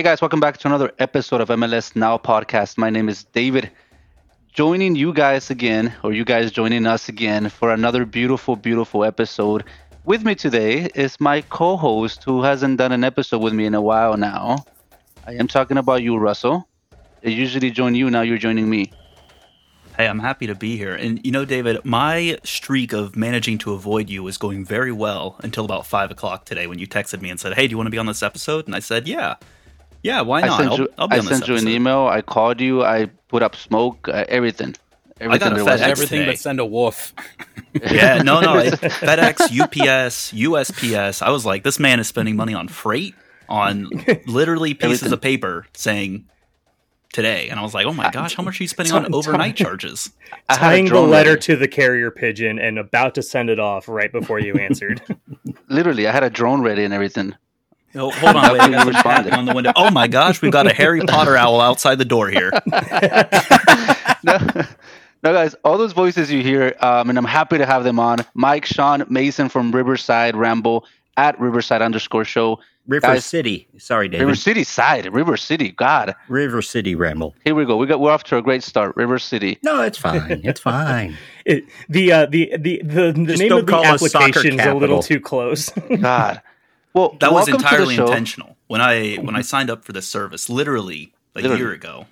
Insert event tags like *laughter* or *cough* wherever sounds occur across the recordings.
Hey guys, welcome back to another episode of MLS Now podcast. My name is David. Joining you guys again, or you guys joining us again for another beautiful, beautiful episode. With me today is my co host who hasn't done an episode with me in a while now. I am talking about you, Russell. I usually join you, now you're joining me. Hey, I'm happy to be here. And you know, David, my streak of managing to avoid you was going very well until about five o'clock today when you texted me and said, Hey, do you want to be on this episode? And I said, Yeah. Yeah, why not? I sent you, I'll, I'll be I on sent you an email. I called you. I put up smoke. Uh, everything. Everything got a. FedEx everything today. but send a wolf. *laughs* Yeah, no, no. it- *laughs* FedEx, UPS, USPS. I was like, this man is spending money on freight, on *laughs* literally pieces Everything. of paper saying today. And I was like, oh my gosh, how much are you spending on overnight charges? I had tying the letter ready. to the carrier pigeon and about to send it off right before you answered. Literally, I had a drone ready and everything. Oh, hold on, wait, I got some responded. tapping on the window. Oh my gosh, we've got a Harry Potter owl outside the door here. *laughs* no, no, guys, all those voices you hear, um, and I'm happy to have them on. Mike, Sean, Mason from Riverside Ramble at Riverside underscore show. River Guys- City. Sorry, David. River City side, River City. God, River City Ramble. here we go. We got we're off to a great start. River City. No, it's fine. It's fine. *laughs* It, the, uh, the the the the name of the call us soccer application is a little too close. *laughs* God. Well, That was welcome to the entirely intentional. When I when I signed up for this service, literally a Literally. year ago,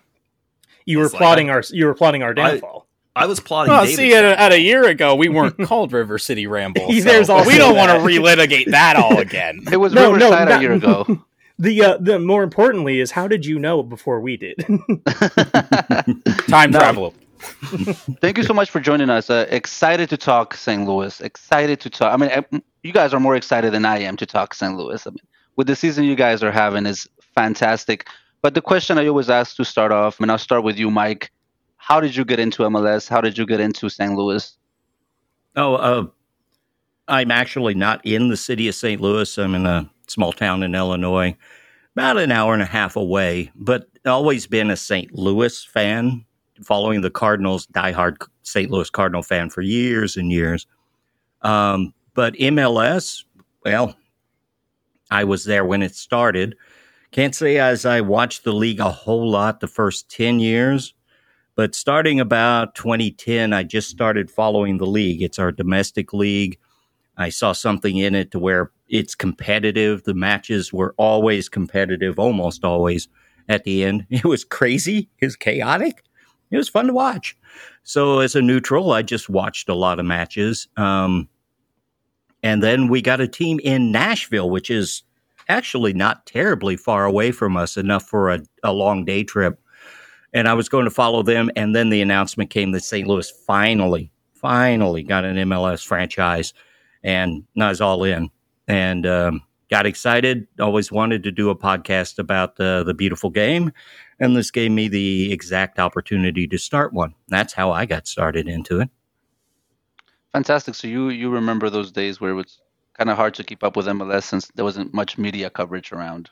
you were It's like plotting our you were plotting our downfall. I was plotting. Well, David's see, at a, at a year ago, we weren't *laughs* called River City Ramble. *laughs* There's so also we don't want to relitigate that all again. *laughs* It was No, no, Riverside a year ago. the uh, the more importantly is how did you know before we did? Time No. travel. Thank you so much for joining us. Uh, excited to talk St. Louis. Excited to talk. I mean, I, you guys are more excited than I am to talk St. Louis. I mean, with the season you guys are having is fantastic. But the question I always ask to start off, and I'll start with you, Mike. How did you get into MLS? How did you get into St. Louis? Oh, uh, I'm actually not in the city of St. Louis. I'm in a small town in Illinois, about an hour and a half away, but always been a St. Louis fan, following the Cardinals, diehard St. Louis Cardinal fan for years and years. Um, but MLS, well, I was there when it started. Can't say as I watched the league a whole lot the first 10 years, but starting about 2010, I just started following the league. It's our domestic league. I saw something in it to where it's competitive. The matches were always competitive, almost always at the end. *laughs* It was crazy, it was chaotic. It was fun to watch. So, as a neutral, I just watched a lot of matches. Um, and then we got a team in Nashville, which is actually not terribly far away from us, enough for a, a long day trip. And I was going to follow them. And then the announcement came that St. Louis finally, finally got an MLS franchise. And I was all in and um, got excited. Always wanted to do a podcast about uh, the beautiful game. And this gave me the exact opportunity to start one. That's how I got started into it. Fantastic. So you you remember those days where it was kind of hard to keep up with MLS since there wasn't much media coverage around.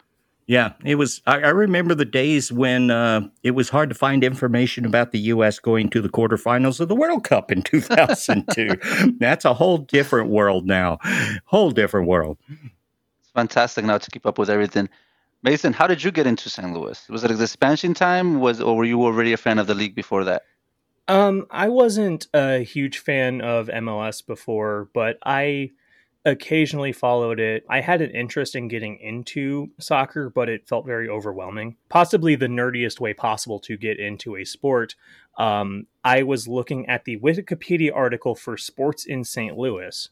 Yeah, it was. I, I remember the days when uh, it was hard to find information about the U.S. going to the quarterfinals of the World Cup in *laughs* 2002. That's a whole different world now. Whole different world. It's fantastic now to keep up with everything. Mason, how did you get into St. Louis? Was it expansion time? Was or were you already a fan of the league before that? Um, I wasn't a huge fan of MLS before, but I occasionally followed it. I had an interest in getting into soccer, but it felt very overwhelming. Possibly the nerdiest way possible to get into a sport. Um, I was looking at the Wikipedia article for sports in St. Louis,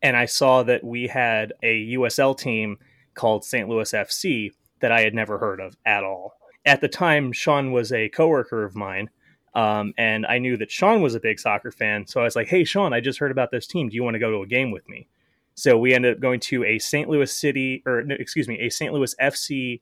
and I saw that we had a USL team called St. Louis FC that I had never heard of at all. At the time, Sean was a coworker of mine. Um, and I knew that Sean was a big soccer fan. So I was like, hey, Sean, I just heard about this team. Do you want to go to a game with me? So we ended up going to a St. Louis City, or no, excuse me, a St. Louis FC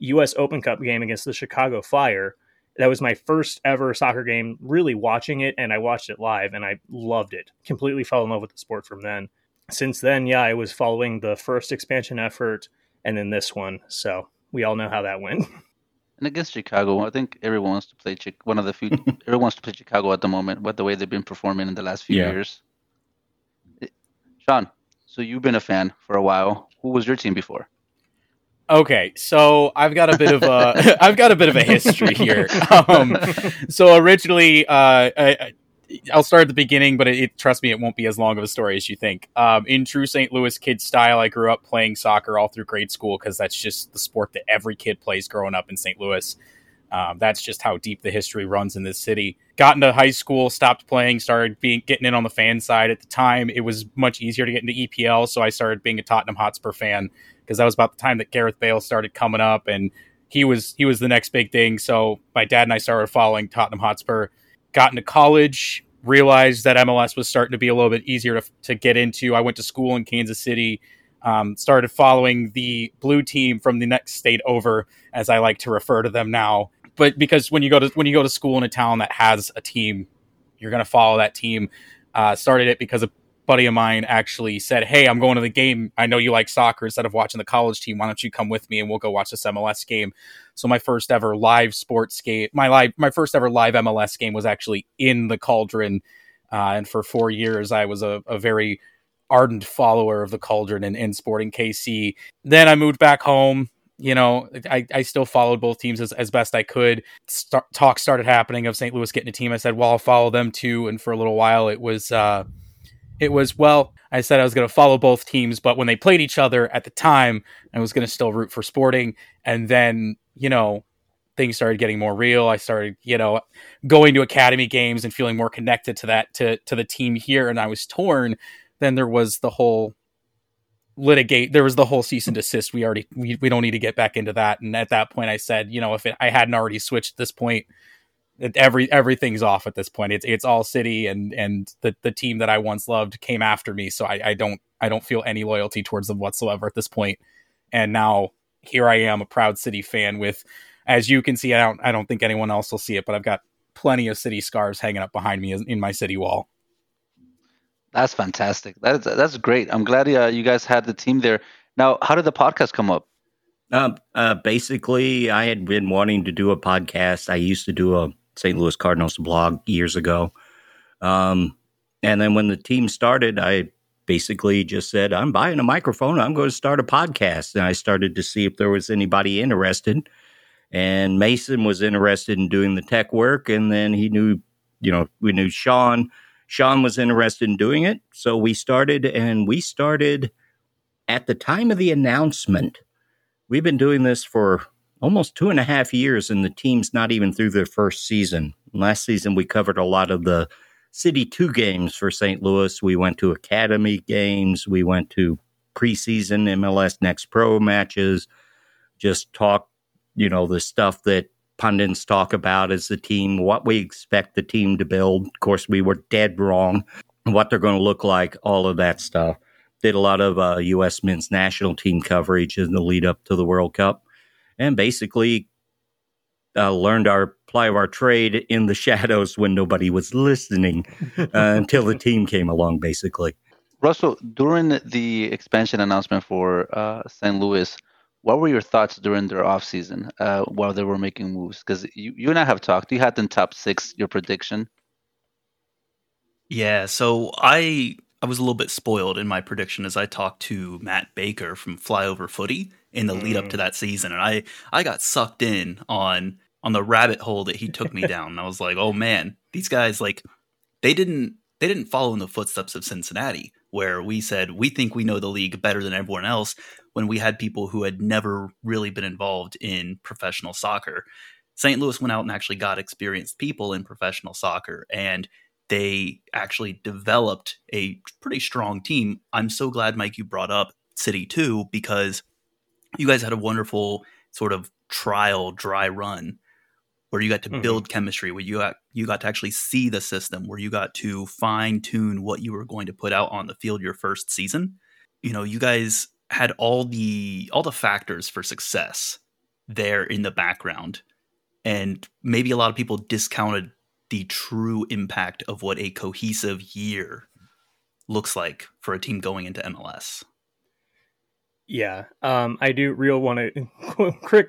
U.S. Open Cup game against the Chicago Fire. That was my first ever soccer game, really watching it, and I watched it live, and I loved it. Completely fell in love with the sport from then. Since then, yeah, I was following the first expansion effort and then this one. So we all know how that went. *laughs* And against Chicago, I think everyone wants to play Chi- one of the few. everyone wants to play Chicago at the moment. With the way they've been performing in the last few Yeah. years. Eh, Sean, so you've been a fan for a while. Who was your team before? Okay, so I've got a bit of a *laughs* I've got a bit of a history here. *laughs* Um, so originally, uh, I, I'll start at the beginning, but it, it, trust me, it won't be as long of a story as you think. Um, in true St. Louis kid style, I grew up playing soccer all through grade school because that's just the sport that every kid plays growing up in St. Louis. Um, that's just how deep the history runs in this city. Got into high school, stopped playing, started being getting in on the fan side. At the time, it was much easier to get into EPL, so I started being a Tottenham Hotspur fan because that was about the time that Gareth Bale started coming up, and he was he was the next big thing. So my dad and I started following Tottenham Hotspur. Got into college, realized that MLS was starting to be a little bit easier to, to get into. I went to school in Kansas City. Um, started following the blue team from the next state over, as I like to refer to them now. But because when you go to when you go to school in a town that has a team, you're going to follow that team. Uh, started it because of buddy of mine actually said, Hey, I'm going to the game. I know you like soccer. Instead of watching the college team, why don't you come with me and we'll go watch this MLS game? So my first ever live sports game, my live, my first ever live MLS game was actually in the Cauldron. Uh, and for four years, I was a, a very ardent follower of the Cauldron and, and Sporting KC. Then I moved back home. You know, I, I still followed both teams as, as best I could. Talk started happening of St. Louis getting a team. I said, well, I'll follow them too. And for a little while, it was, uh, it was well i said i was going to follow both teams but when they played each other at the time i was going to still root for sporting. And then you know things started getting more real. I started you know going to academy games and feeling more connected to that to to the team here and i was torn. Then there was the whole litigate there was the whole cease and desist. We already we, we don't need to get back into that. And at that point i said you know if it, i hadn't already switched at this point every everything's off at this point. It's it's all city and and the the team that I once loved came after me, so I, I don't I don't feel any loyalty towards them whatsoever at this point. And now here I am, a proud city fan with, as you can see, I don't I don't think anyone else will see it, but I've got plenty of city scarves hanging up behind me in my city wall. That's fantastic. That's that's great. I'm glad uh, you guys had the team there. Now, how did the podcast come up? Um, uh, basically, I had been wanting to do a podcast. I used to do a St. Louis Cardinals blog years ago. Um, and then when the team started, I basically just said, I'm buying a microphone. I'm going to start a podcast. And I started to see if there was anybody interested. And Mason was interested in doing the tech work. And then he knew, you know, we knew Sean. Sean was interested in doing it. So we started, and we started at the time of the announcement. We've been doing this for almost two and a half years, and the team's not even through their first season. Last season, we covered a lot of the City 2 games for St. Louis. We went to Academy games, we went to preseason MLS Next Pro matches, just talk, you know, the stuff that pundits talk about as the team, what we expect the team to build. Of course, we were dead wrong, what they're going to look like, all of that stuff. Did a lot of uh, U.S. men's national team coverage in the lead up to the World Cup and basically uh, learned our ply of our trade in the shadows when nobody was listening uh, *laughs* until the team came along, basically. Russell, during the expansion announcement for uh, St. Louis, what were your thoughts during their offseason uh, while they were making moves? Because you, you and I have talked. You had them top six, your prediction. Yeah, so I I was a little bit spoiled in my prediction as I talked to Matt Baker from Flyover Footy in the mm. lead up to mm. that season, and I I got sucked in on on the rabbit hole that he took me *laughs* down. And I was like, oh man, these guys like they didn't they didn't follow in the footsteps of Cincinnati, where we said we think we know the league better than everyone else when we had people who had never really been involved in professional soccer. St. Louis went out and actually got experienced people in professional soccer and they actually developed a pretty strong team. I'm so glad, Mike, you brought up City 2 because you guys had a wonderful sort of trial dry run where you got to mm-hmm. build chemistry, where you got you got to actually see the system, where you got to fine tune what you were going to put out on the field your first season. You know, you guys had all the all the factors for success there in the background. And maybe a lot of people discounted the true impact of what a cohesive year looks like for a team going into MLS. Yeah, um, I do real want to *laughs* quick,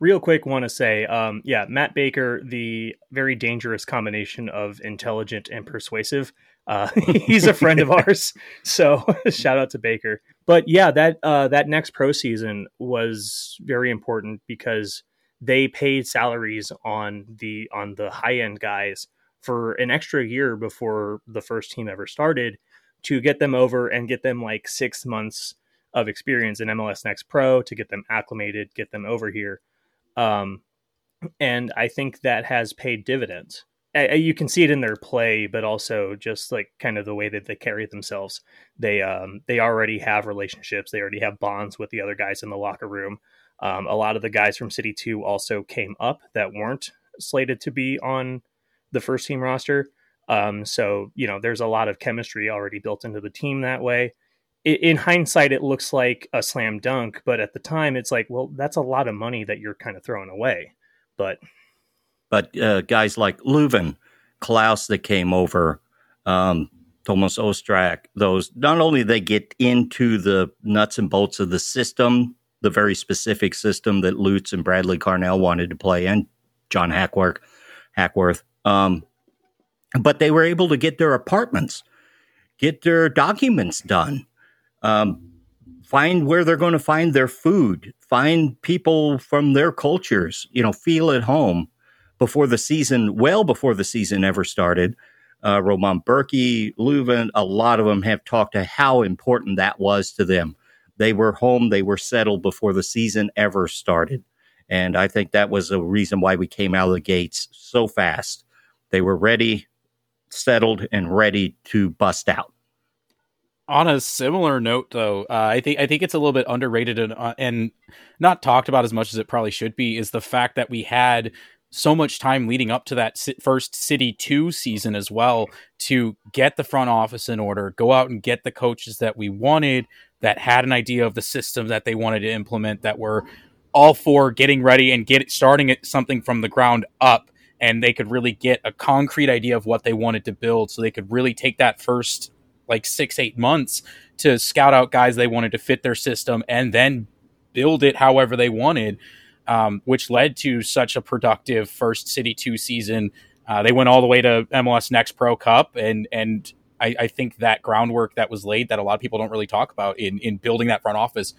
real quick want to say, um, yeah, Matt Baker, the very dangerous combination of intelligent and persuasive. Uh, *laughs* he's a friend of *laughs* ours, so shout out to Baker. But yeah, that uh, that next pro season was very important because they paid salaries on the on the high end guys for an extra year before the first team ever started to get them over and get them like six months of experience in MLS Next Pro to get them acclimated, get them over here. Um, and I think that has paid dividends. I, you can see it in their play, but also just like kind of the way that they carry themselves. They um, they already have relationships. They already have bonds with the other guys in the locker room. Um, a lot of the guys from City Two also came up that weren't slated to be on the first team roster. Um, so you know, there's a lot of chemistry already built into the team that way. In hindsight, it looks like a slam dunk, but at the time, it's like, well, that's a lot of money that you're kind of throwing away. But but uh, guys like Löwen, Klauss that came over, um, Thomas Ostrak, those not only they get into the nuts and bolts of the system, the very specific system that Lutz and Bradley Carnell wanted to play in, John Hackworth, Hackworth, um, but they were able to get their apartments, get their documents done, um, find where they're going to find their food, find people from their cultures, you know, feel at home before the season, well before the season ever started. Uh, Roman Bürki, Löwen, a lot of them have talked to how important that was to them. They were home, they were settled before the season ever started. And I think that was a reason why we came out of the gates so fast. They were ready, settled, and ready to bust out. On a similar note, though, uh, I think I think it's a little bit underrated and, uh, and not talked about as much as it probably should be. Is the fact that we had so much time leading up to that first City 2 season as well to get the front office in order, go out and get the coaches that we wanted that had an idea of the system that they wanted to implement that were all for getting ready and get starting something from the ground up and they could really get a concrete idea of what they wanted to build so they could really take that first like 6 8 months to scout out guys they wanted to fit their system and then build it however they wanted um, which led to such a productive first City Two season. Uh, they went all the way to MLS Next Pro Cup, and and I, I, think that groundwork that was laid that a lot of people don't really talk about in in building that front office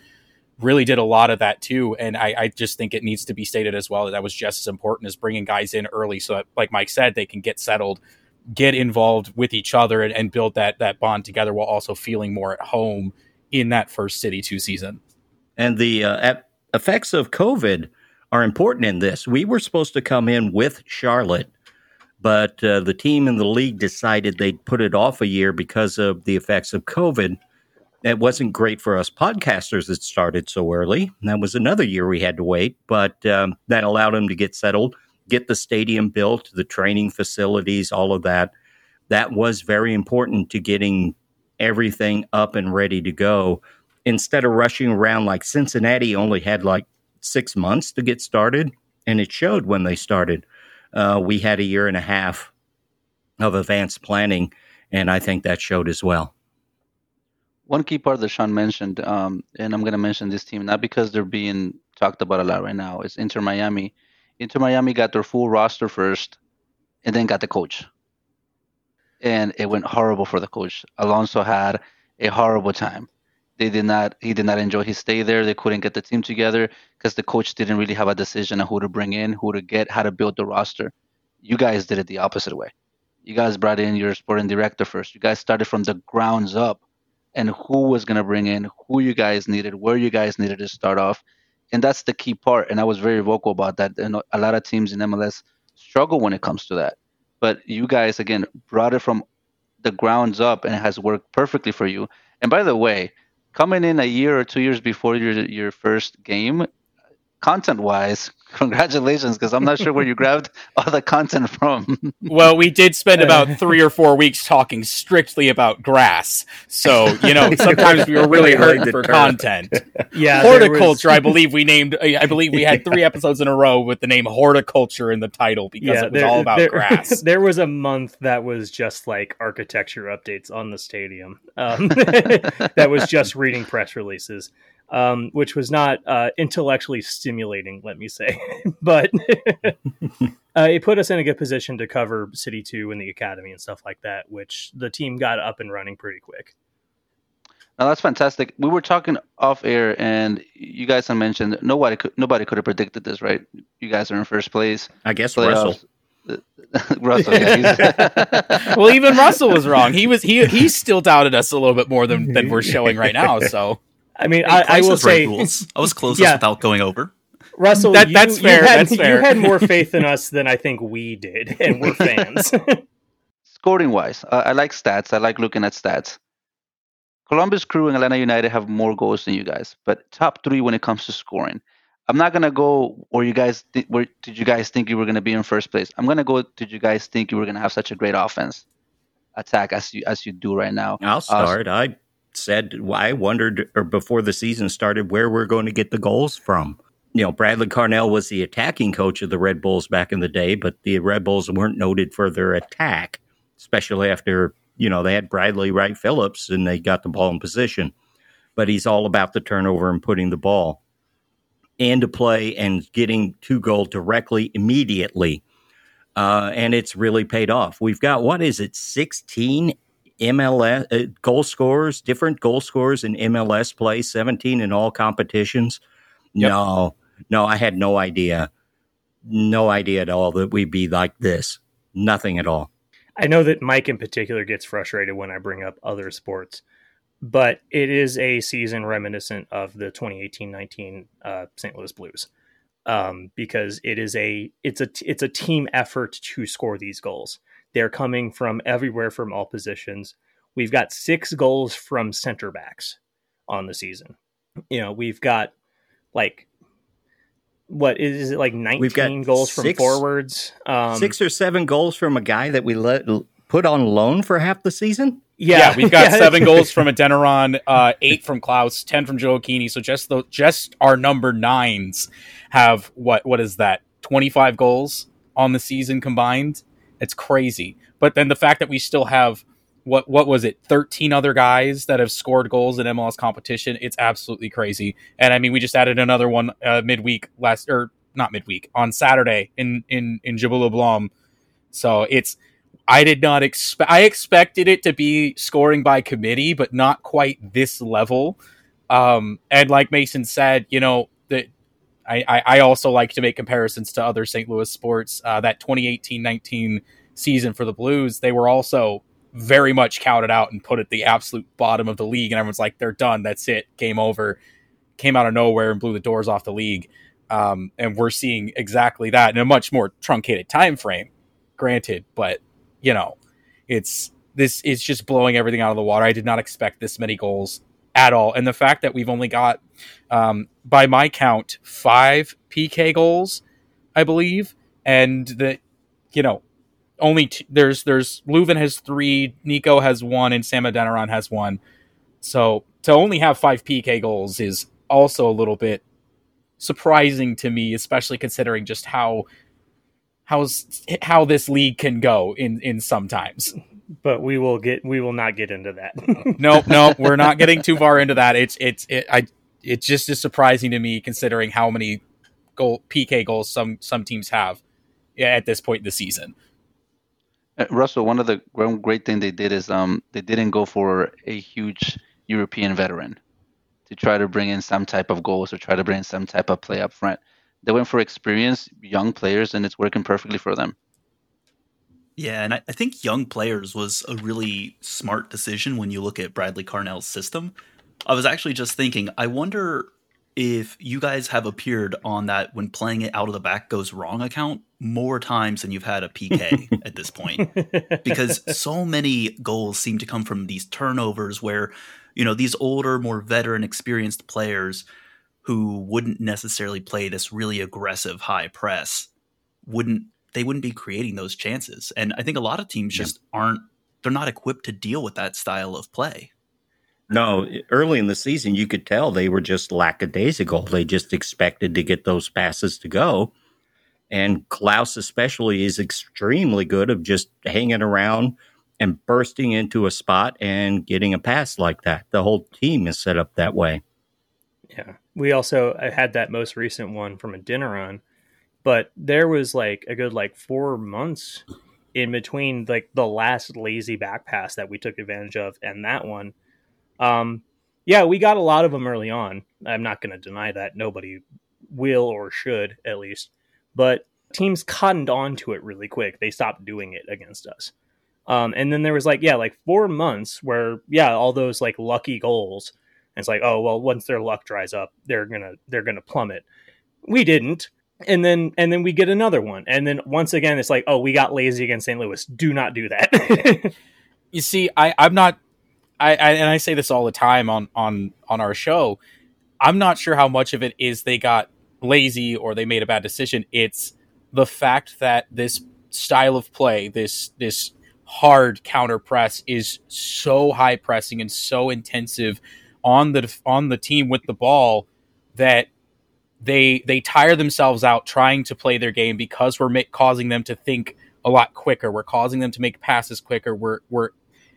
really did a lot of that too. And I, I just think it needs to be stated as well that that was just as important as bringing guys in early, so that, like Mike said, they can get settled, get involved with each other, and, and build that that bond together while also feeling more at home in that first City Two season. And the uh, effects of COVID are important in this. We were supposed to come in with Charlotte, but uh, the team in the league decided they'd put it off a year because of the effects of COVID. It wasn't great for us podcasters that started so early. That was another year we had to wait, but um, that allowed them to get settled, get the stadium built, the training facilities, all of that. That was very important to getting everything up and ready to go instead of rushing around like Cincinnati only had like six months to get started, and it showed when they started. Uh, we had a year and a half of advanced planning, and I think that showed as well. One key part that Sean mentioned, um, and I'm going to mention this team not because they're being talked about a lot right now, is Inter Miami. Inter Miami got their full roster first, and then got the coach, and it went horrible for the coach. Alonso had a horrible time. They did not he did not enjoy his stay there. They couldn't get the team together because the coach didn't really have a decision on who to bring in who to get how to build the roster. You guys did it the opposite way. You guys brought in your sporting director first. You guys started from the grounds up. And who was going to bring in who you guys needed where you guys needed to start off and that's the key part and i was very vocal about that and a lot of teams in mls struggle when it comes to that. But you guys again brought it from the grounds up and it has worked perfectly for you. And by the way coming in a year or two years before your your first game, content wise, congratulations, because I'm not sure where you grabbed all the content from. *laughs* well, we did spend about three or four weeks talking strictly about grass. So, you know, *laughs* sometimes we were really hurting for content. *laughs* Yeah. Horticulture, was... I believe we named, I believe we had three episodes in a row with the name horticulture in the title because yeah, it was there, all about there, grass. There was a month that was just like architecture updates on the stadium. Um, that was just reading press releases. Um, which was not uh, intellectually stimulating, let me say. *laughs* but *laughs* uh, it put us in a good position to cover City 2 and the Academy and stuff like that, which the team got up and running pretty quick. Now that's fantastic. We were talking off air, and you guys had mentioned nobody could nobody could have predicted this, right? You guys are in first place. I guess Playoffs. Russell. *laughs* Russell, yeah, well, even Russell was wrong. He was he he still doubted us a little bit more than, than we're showing right now. So I mean, I, I, will say rules. *laughs* I was closest yeah. without going over. Russell, that, you, that's fair. You had, that's fair. You had more *laughs* faith in us than I think we did, *laughs* and we're fans. Scoring wise, uh, I like stats. I like looking at stats. Columbus Crew and Atlanta United have more goals than you guys, but top three when it comes to scoring. I'm not gonna go where you guys th- where did you guys think you were gonna be in first place. I'm gonna go. Did you guys think you were gonna have such a great offense attack as you as you do right now? I'll uh, start. Uh, I said I wondered or before the season started where we're going to get the goals from. You know, Bradley Carnell was the attacking coach of the Red Bulls back in the day, but the Red Bulls weren't noted for their attack, especially after you know, they had Bradley Wright Phillips and they got the ball in position. But he's all about the turnover and putting the ball into play and getting two goal directly immediately. Uh, and it's really paid off. We've got, what is it, 16 MLS uh, goal scorers, different goal scorers in MLS play, 17 in all competitions. Yep. No, no, I had no idea. No idea at all that we'd be like this. Nothing at all. I know that Mike in particular gets frustrated when I bring up other sports, but it is a season reminiscent of the 2018-19 uh, St. Louis Blues um, because it is a it's a it's a team effort to score these goals. They're coming from everywhere from all positions. We've got six goals from center backs on the season. You know, we've got like what is it like 19 goals six, from forwards um, six or seven goals from a guy that we let put on loan for half the season yeah, yeah we've got *laughs* yeah. seven goals from Adeniran, uh, eight from Klauss, ten from Gioacchini. So just the just our number nines have what what is that? Twenty five goals on the season combined. It's crazy. But then the fact that we still have what what was it 13 other guys that have scored goals in MLS competition it's absolutely crazy. And I mean we just added another one uh, midweek last or not midweek on Saturday in in in Njabulo Blom so it's I did not expect I expected it to be scoring by committee but not quite this level. Um and like Mason said you know I, I also like to make comparisons to other St. Louis sports. Uh, that 2018-19 season for the Blues, they were also very much counted out and put at the absolute bottom of the league. And everyone's like, they're done. That's it. Game over. Came out of nowhere and blew the doors off the league. Um, and we're seeing exactly that in a much more truncated time frame, granted. But you know, it's this is just blowing everything out of the water. I did not expect this many goals at all. And the fact that we've only got, um, by my count, five PK goals, I believe, and that you know only t- there's there's Löwen has three, Nico has one, and Sam Adeniran has one. So to only have five PK goals is also a little bit surprising to me, especially considering just how how how this league can go in in sometimes. But we will get we will not get into that. *laughs* no, no, we're not getting too far into that. It's it's it I it just is surprising to me considering how many goal PK goals some some teams have at this point in the season. Uh, Russell, one of the great thing they did is um they didn't go for a huge European veteran to try to bring in some type of goals or try to bring in some type of play up front. They went for experienced young players, and it's working perfectly for them. Yeah, and I, I think young players was a really smart decision when you look at Bradley Carnell's system. I was actually just thinking, I wonder if you guys have appeared on that when playing it out of the back goes wrong account more times than you've had a PK *laughs* at this point. Because so many goals seem to come from these turnovers where, you know, these older, more veteran, experienced players who wouldn't necessarily play this really aggressive high press wouldn't they wouldn't be creating those chances. And I think a lot of teams just aren't they're not equipped to deal with that style of play. No, early in the season, you could tell they were just lackadaisical. They just expected to get those passes to go. And Klauss, especially, is extremely good of just hanging around and bursting into a spot and getting a pass like that. The whole team is set up that way. Yeah. We also had that most recent one from Adeniran, but there was like a good like four months in between like the last lazy back pass that we took advantage of and that one. Um, yeah, we got a lot of them early on. I'm not going to deny that. Nobody will or should, at least. But teams cottoned on to it really quick. They stopped doing it against us. Um, and then there was like, yeah, like four months where, yeah, all those like lucky goals. And it's like, oh well, once their luck dries up, they're gonna they're gonna plummet. We didn't, and then and then we get another one, and then once again, it's like, oh, we got lazy against St. Louis. Do not do that. *laughs* you see, I I'm not, I, I and I say this all the time on on on our show. I'm not sure how much of it is they got lazy or they made a bad decision. It's the fact that this style of play, this this hard counter press is so high pressing and so intensive on the on the team with the ball that they they tire themselves out trying to play their game because we're ma- causing them to think a lot quicker. We're causing them to make passes quicker. We're we're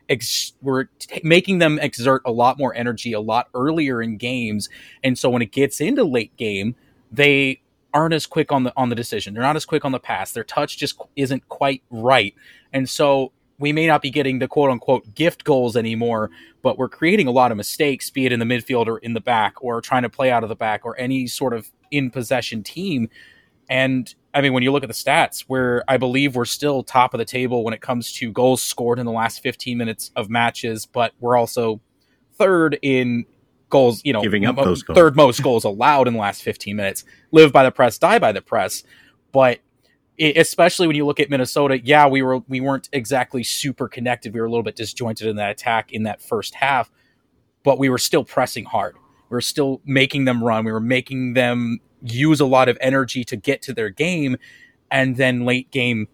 ex- we're t- making them exert a lot more energy a lot earlier in games, and so when it gets into late game, they aren't as quick on the on the decision. They're not as quick on the pass. Their touch just isn't quite right, and so we may not be getting the quote unquote gift goals anymore, but we're creating a lot of mistakes, be it in the midfield or in the back, or trying to play out of the back, or any sort of in possession team. And I mean, when you look at the stats, where I believe we're still top of the table when it comes to goals scored in the last 15 minutes of matches, but we're also third in goals, you know, giving up those goals. third most goals allowed in the last 15 minutes. Live by the press, die by the press. But especially when you look at Minnesota, yeah, we were we weren't exactly super connected. We were a little bit disjointed in that attack in that first half, but we were still pressing hard. We were still making them run. We were making them use a lot of energy to get to their game, and then late game,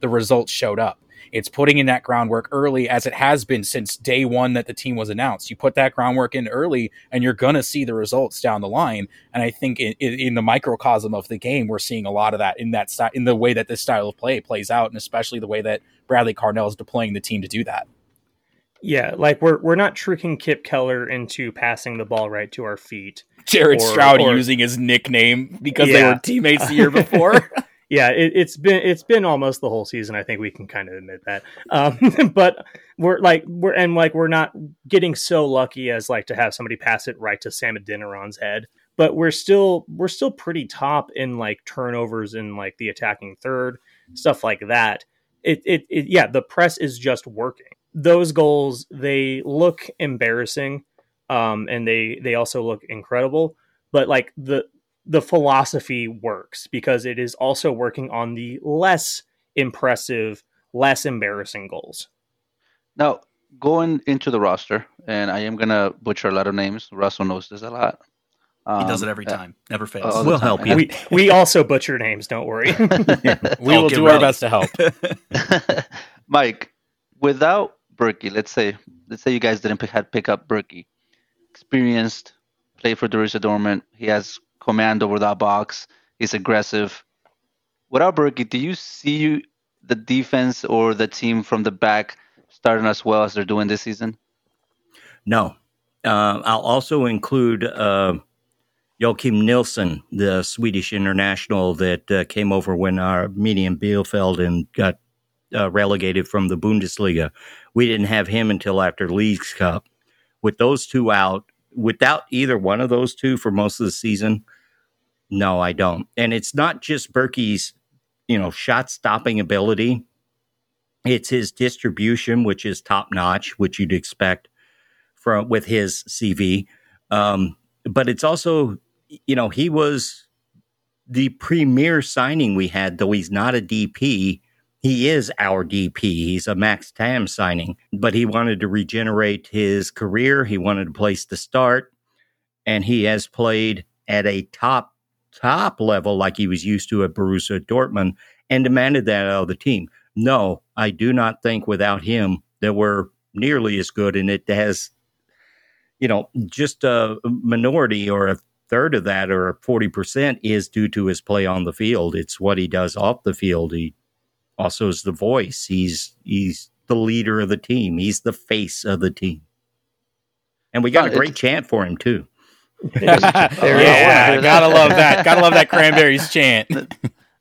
the results showed up. It's putting in that groundwork early, as it has been since day one that the team was announced. You put that groundwork in early, and you're going to see the results down the line. And I think in, in, the microcosm of the game, we're seeing a lot of that in that st- in the way that this style of play plays out, and especially the way that Bradley Carnell is deploying the team to do that. Yeah, like we're we're not tricking Kipp Keller into passing the ball right to our feet. Jared or, Stroud or, using his nickname because yeah. they were teammates the year before. *laughs* yeah, it, has been it's been almost the whole season. I think we can kind of admit that. Um, *laughs* but we're like we're and like we're not getting so lucky as like to have somebody pass it right to Sam Adeniran's head. But we're still we're still pretty top in like turnovers in like the attacking third stuff like that. It, it, it yeah the press is just working. Those goals they look embarrassing, um, and they they also look incredible. But like the the philosophy works because it is also working on the less impressive, less embarrassing goals. Now, going into the roster, and I am gonna butcher a lot of names. Russell knows this a lot. Um, he does it every um, time. Never fails. we'll time. help you. We, we also butcher names. Don't worry. *laughs* we *laughs* will do ready. our best to help. *laughs* Mike, without Bürki, let's say let's say you guys didn't pick, had pick up Bürki, experienced, played for Borussia Dortmund. He has command over that box. He's aggressive. Without Bürki, do you see the defense or the team from the back starting as well as they're doing this season? No. Uh, I'll also include uh, Joakim Nilsson, the Swedish international that uh, came over when our Arminia Bielefeld and got uh, relegated from the Bundesliga. We didn't have him until after Leagues Cup. With those two out, without either one of those two for most of the season, no, I don't. And it's not just Bürki's, you know, shot stopping ability. It's his distribution, which is top notch, which you'd expect from with his CV. Um, but it's also, you know, he was the premier signing we had, though he's not a DP. He is our DP. He's a Max Tam signing, but he wanted to regenerate his career. He wanted a place to start, and he has played at a top, top level like he was used to at Borussia Dortmund and demanded that out of the team. No, I do not think without him that we're nearly as good, and it has, you know, just a minority or a third of that or 40% is due to his play on the field. It's what he does off the field. He also is the voice. He's he's the leader of the team. He's the face of the team. And we got a great chant for him too. *laughs* *laughs* yeah, gotta love that. Gotta love that *laughs* cranberries chant.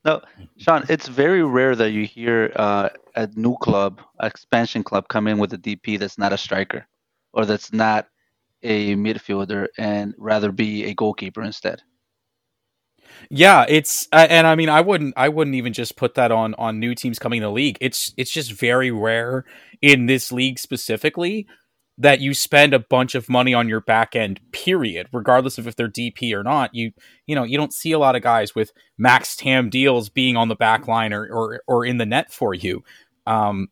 No, Sean, it's very rare that you hear uh, a new club, expansion club, come in with a DP that's not a striker or that's not a midfielder and rather be a goalkeeper instead. Yeah, it's and I mean I wouldn't I wouldn't even just put that on on new teams coming in the league. It's it's just very rare in this league specifically that you spend a bunch of money on your back end period regardless of if they're dp or not you you know you don't see a lot of guys with max tam deals being on the back line or or, or in the net for you. Um,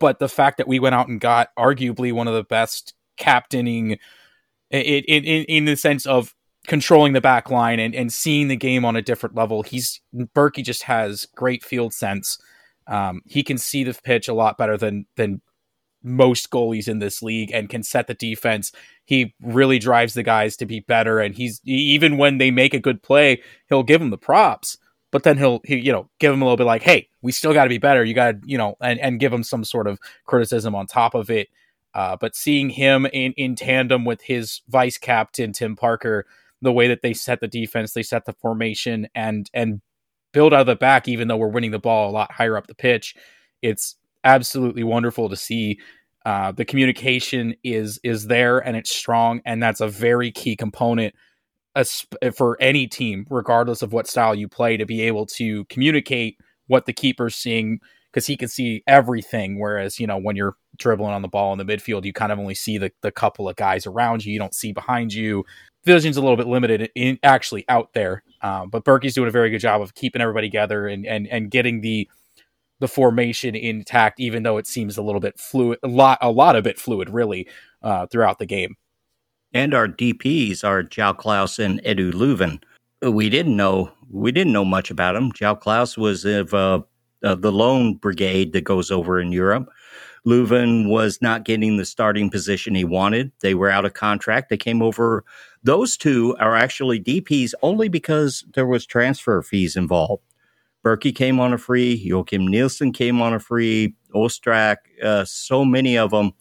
but the fact that we went out and got arguably one of the best captaining in, in, in the sense of controlling the back line and, and seeing the game on a different level he's Bürki just has great field sense. Um, he can see the pitch a lot better than than most goalies in this league and can set the defense. He really drives the guys to be better. And he's even when they make a good play, he'll give them the props. But then he'll, he, you know, give them a little bit like, "Hey, we still got to be better. You got, to, you know," and and give them some sort of criticism on top of it. Uh, but seeing him in in tandem with his vice captain Tim Parker, the way that they set the defense, they set the formation, and and build out of the back, even though we're winning the ball a lot higher up the pitch, it's absolutely wonderful to see. Uh, the communication is is there and it's strong, and that's a very key component for any team, regardless of what style you play, to be able to communicate what the keeper's seeing because he can see everything. Whereas, you know, when you're dribbling on the ball in the midfield, you kind of only see the, the couple of guys around you. You don't see behind you. Vision's a little bit limited in actually out there. Um, but Bürki's doing a very good job of keeping everybody together and, and, and getting the the formation intact, even though it seems a little bit fluid, a lot, a lot of it fluid, really, uh, throughout the game. And our DPs are João Klauss and Edu Löwen. We didn't know we didn't know much about him. João Klauss was of uh, uh, the lone brigade that goes over in Europe. Löwen was not getting the starting position he wanted. They were out of contract. They came over. Those two are actually DPs only because there was transfer fees involved. Bürki came on a free. Joakim Nilsson came on a free. Ostrak, uh, so many of them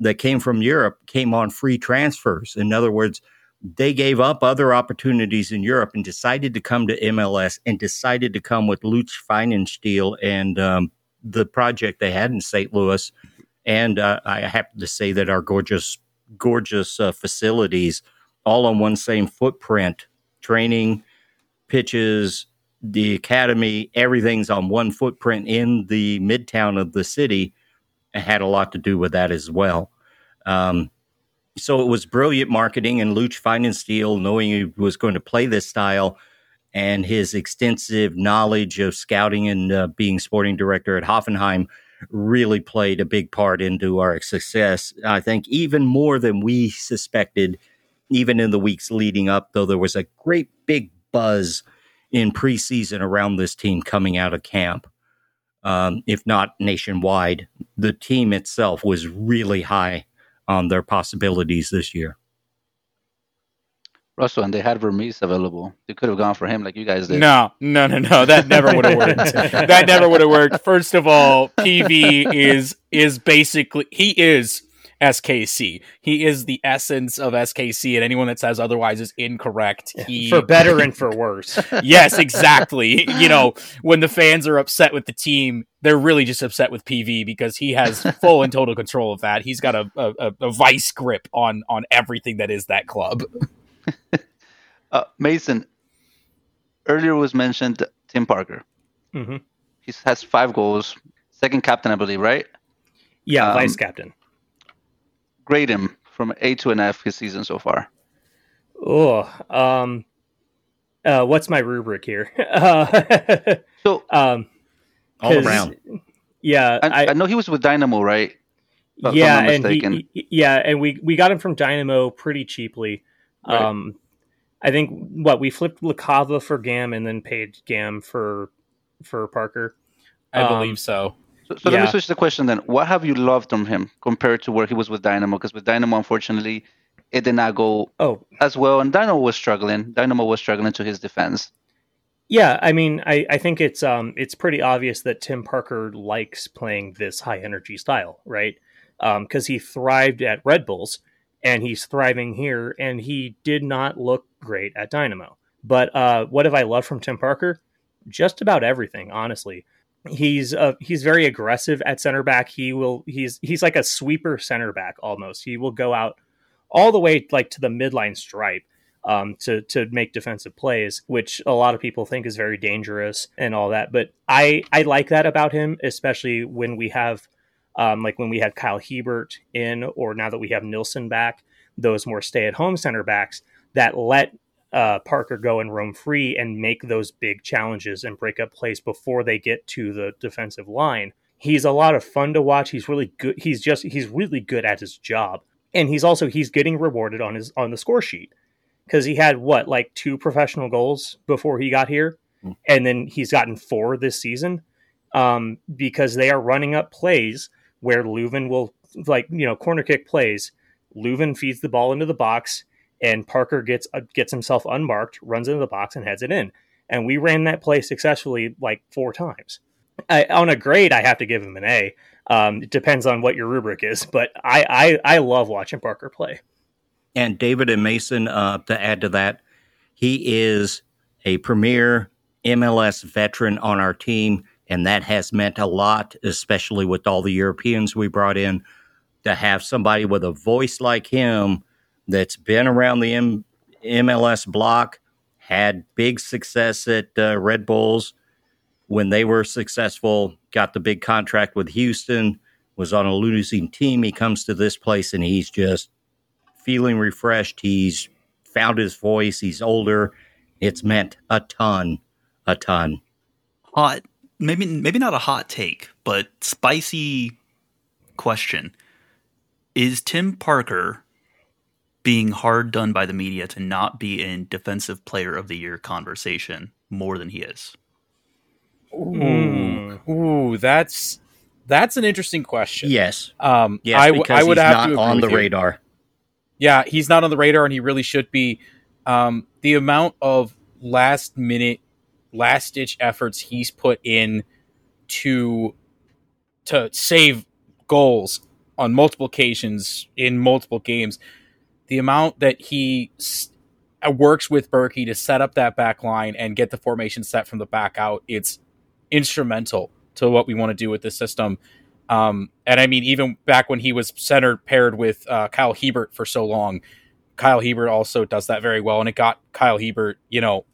that came from Europe came on free transfers. In other words, they gave up other opportunities in Europe and decided to come to MLS and decided to come with Lutz Pfannenstiel and um, the project they had in St. Louis. And uh, I have to say that our gorgeous, gorgeous uh, facilities, all on one same footprint, training, pitches, the academy, everything's on one footprint in the midtown of the city, had a lot to do with that as well. Um, so it was brilliant marketing, and Lutz Pfannenstiel, knowing he was going to play this style, and his extensive knowledge of scouting and uh, being sporting director at Hoffenheim really played a big part into our success. I think even more than we suspected, even in the weeks leading up, though there was a great big buzz in preseason around this team coming out of camp. Um, if not nationwide, the team itself was really high on their possibilities this year. Russell, and they had Vermes available. They could have gone for him like you guys did. No, no, no, no. That never would have worked. that never would have worked. First of all, PV is is basically he is SKC. He is the essence of SKC, and anyone that says otherwise is incorrect. He, for better and for *laughs* worse. yes, exactly. *laughs* you know, when the fans are upset with the team, they're really just upset with PV because he has full and total control of that. He's got a, a, a vice grip on on everything that is that club. *laughs* uh, Mason, earlier was mentioned Tim Parker. Mm-hmm. He has five goals, second captain, I believe, right? Yeah, um, vice captain grade him from A to an F his season so far? Oh, um, uh, what's my rubric here? Uh, *laughs* so, um, all around. Yeah, I, I, I, know he was with Dynamo, right? If yeah, and he, he, yeah, and we we got him from Dynamo pretty cheaply. Right. Um, I think what we flipped Lakava for Gam and then paid Gam for for Parker. I um, believe so. So, so yeah. let me switch the question then. What have you loved from him compared to where he was with Dynamo? Because with Dynamo, unfortunately, it did not go oh. as well, and Dynamo was struggling. Dynamo was struggling to his defense. Yeah, I mean, I, I think it's um it's pretty obvious that Tim Parker likes playing this high energy style, right? Because um, he thrived at Red Bulls, and he's thriving here. And he did not look great at Dynamo. But uh, what have I loved from Tim Parker? Just about everything, honestly. He's uh, he's very aggressive at center back. He will he's he's like a sweeper center back almost. He will go out all the way like to the midline stripe um, to to make defensive plays, which a lot of people think is very dangerous and all that. But I I like that about him, especially when we have um, like when we had Kyle Hiebert in, or now that we have Nilsson back, those more stay at home center backs that let uh, Parker go and roam free and make those big challenges and break up plays before they get to the defensive line. He's a lot of fun to watch. He's really good. He's just he's really good at his job, and he's also he's getting rewarded on his on the score sheet because he had what like two professional goals before he got here, mm. and then he's gotten four this season um, because they are running up plays where Löwen will like you know corner kick plays. Löwen feeds the ball into the box, and Parker gets uh, gets himself unmarked, runs into the box, and heads it in. And we ran that play successfully like four times. I, on a grade, I have to give him an A. Um, it depends on what your rubric is, *laughs* but I, I, I love watching Parker play. And David and Mason, uh, to add to that, he is a premier MLS veteran on our team and that has meant a lot, especially with all the Europeans we brought in, to have somebody with a voice like him that's been around the M- MLS block, had big success at uh, Red Bulls when they were successful, got the big contract with Houston, was on a losing team. He comes to this place and he's just feeling refreshed. He's found his voice. He's older. It's meant a ton, a ton. Hot maybe maybe not a hot take, but spicy question. Is Tim Parker being hard done by the media to not be in defensive player of the year conversation more than he is? Ooh, ooh, that's that's an interesting question. Yes, um, yes, I, I would have to on the radar. Yeah, he's not on the radar, and he really should be. Um, the amount of last minute last ditch efforts he's put in to to save goals on multiple occasions in multiple games. The amount that he uh, works with Bürki to set up that back line and get the formation set from the back out, it's instrumental to what we want to do with this system. Um, and I mean, even back when he was center paired with uh, Kyle Hiebert for so long, Kyle Hiebert also does that very well, and it got Kyle Hiebert, you know,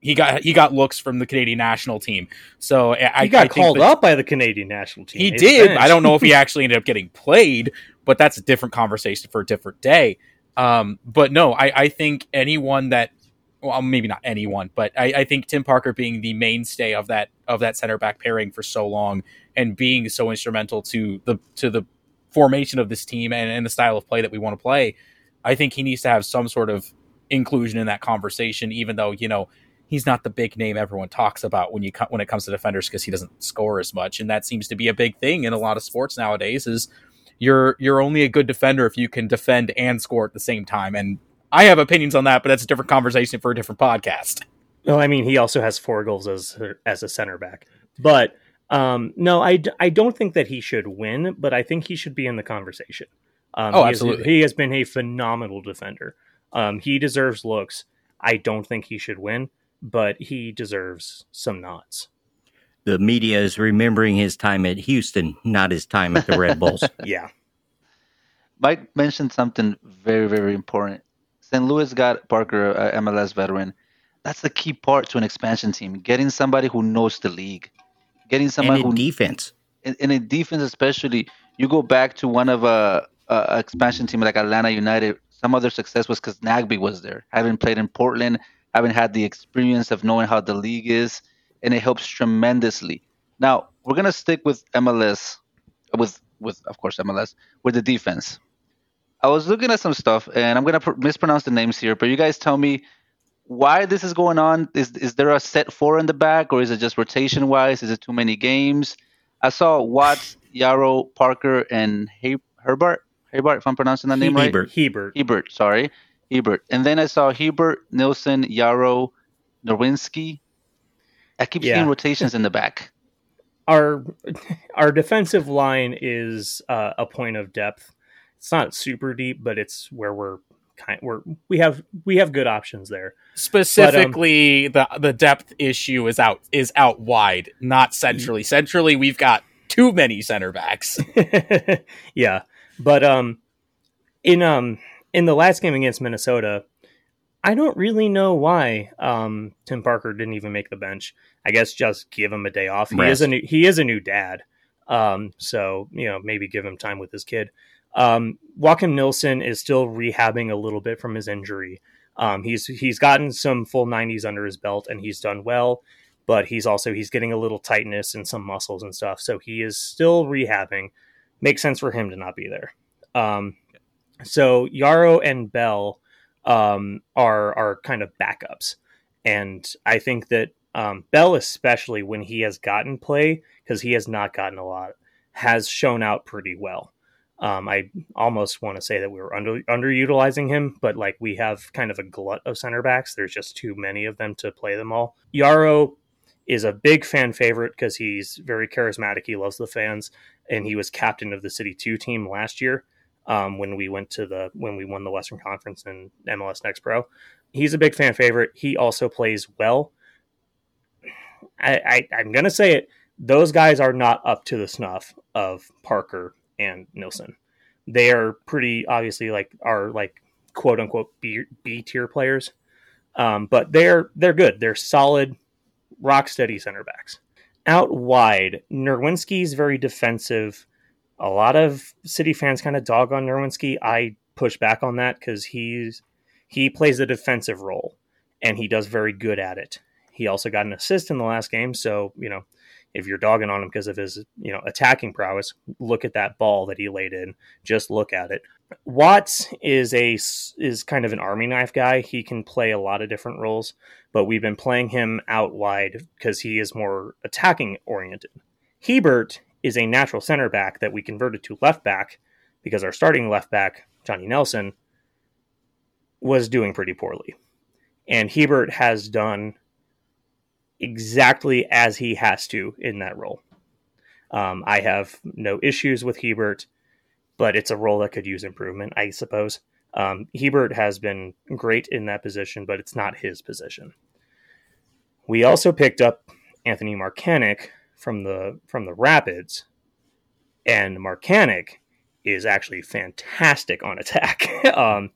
he got he got looks from the Canadian national team. So I, he got I called up by the Canadian national team. He did. I don't know if he *laughs* actually ended up getting played, but that's a different conversation for a different day. Um, but no, I, I think anyone that well, maybe not anyone, but I, I, think Tim Parker being the mainstay of that of that center back pairing for so long and being so instrumental to the to the formation of this team and, and the style of play that we want to play, I think he needs to have some sort of inclusion in that conversation. Even though you know he's not the big name everyone talks about when you when it comes to defenders because he doesn't score as much, and that seems to be a big thing in a lot of sports nowadays. Is you're you're only a good defender if you can defend and score at the same time, and I have opinions on that, but that's a different conversation for a different podcast. Well, I mean, he also has four goals as as a center back, but um, no, I, I don't think that he should win, but I think he should be in the conversation. Um, oh, he absolutely. Has, he has been a phenomenal defender. Um, he deserves looks. I don't think he should win, but he deserves some nods. The media is remembering his time at Houston, not his time at the Red Bulls. *laughs* yeah. Mike mentioned something very, very important. St. Louis got Parker, uh, a MLS veteran. That's the key part to an expansion team: getting somebody who knows the league, getting somebody and who defense. In, in a defense, especially, you go back to one of a, a expansion team like Atlanta United. Some other success was because Nagbe was there, having played in Portland, haven't had the experience of knowing how the league is, and it helps tremendously. Now we're gonna stick with MLS, with with of course MLS with the defense. I was looking at some stuff, and I'm gonna pr- mispronounce the names here, but you guys tell me why this is going on. Is is there a set four in the back, or is it just rotation wise? Is it too many games? I saw Watts, Yaro, Parker, and he- Herbert. Herbert, if I'm pronouncing that name right. Hiebert. Hiebert. Hiebert. Sorry. Hiebert. And then I saw Hiebert, Nilsson, Yaro, Nerwinski. I keep yeah. seeing rotations in the back. Our *laughs* our defensive line is uh, a point of depth. it's not super deep, but it's where we're kind we're we have we have good options there. Specifically, but, um, the the depth issue is out is out wide, not centrally. Centrally, we've got too many center backs. *laughs* yeah, but um, in um in the last game against Minnesota, I don't really know why um Tim Parker didn't even make the bench. I guess just give him a day off. He Rest. is a new he is a new dad. Um, so you know maybe give him time with his kid. Um, Joakim Nilsson is still rehabbing a little bit from his injury. Um, he's he's gotten some full 90s under his belt and he's done well, but he's also he's getting a little tightness in some muscles and stuff. So he is still rehabbing. Makes sense for him to not be there. Um, so Yaro and Bell um, are are kind of backups, and I think that um, Bell, especially when he has gotten play, because he has not gotten a lot, has shown out pretty well. Um, I almost want to say that we were under underutilizing him, but like we have kind of a glut of center backs. There's just too many of them to play them all. Yaro is a big fan favorite because he's very charismatic. He loves the fans, and he was captain of the City Two team last year um, when we went to the when we won the Western Conference in MLS Next Pro. He's a big fan favorite. He also plays well. I, I I'm gonna say it. Those guys are not up to the snuff of Parker and Nilsson. They are pretty obviously like are like quote unquote B, B tier players, um, but they're they're good. They're solid, rock steady center backs. Out wide, Nerwinski's very defensive. A lot of City fans kind of dog on Nerwinski. I push back on that because he's he plays a defensive role and he does very good at it. He also got an assist in the last game, so you know if you're dogging on him because of his you know attacking prowess, look at that ball that he laid in. Just look at it. Watts is a is kind of an army knife guy. He can play a lot of different roles, but we've been playing him out wide because he is more attacking oriented. Hiebert is a natural center back that we converted to left back because our starting left back Johnny Nelson was doing pretty poorly, and Hiebert has done exactly as he has to in that role. Um, I have no issues with Hiebert, but it's a role that could use improvement, I suppose. Um, Hiebert has been great in that position, but it's not his position. We also picked up Anthony Markanich from the from the Rapids, and Markanich is actually fantastic on attack *laughs* um,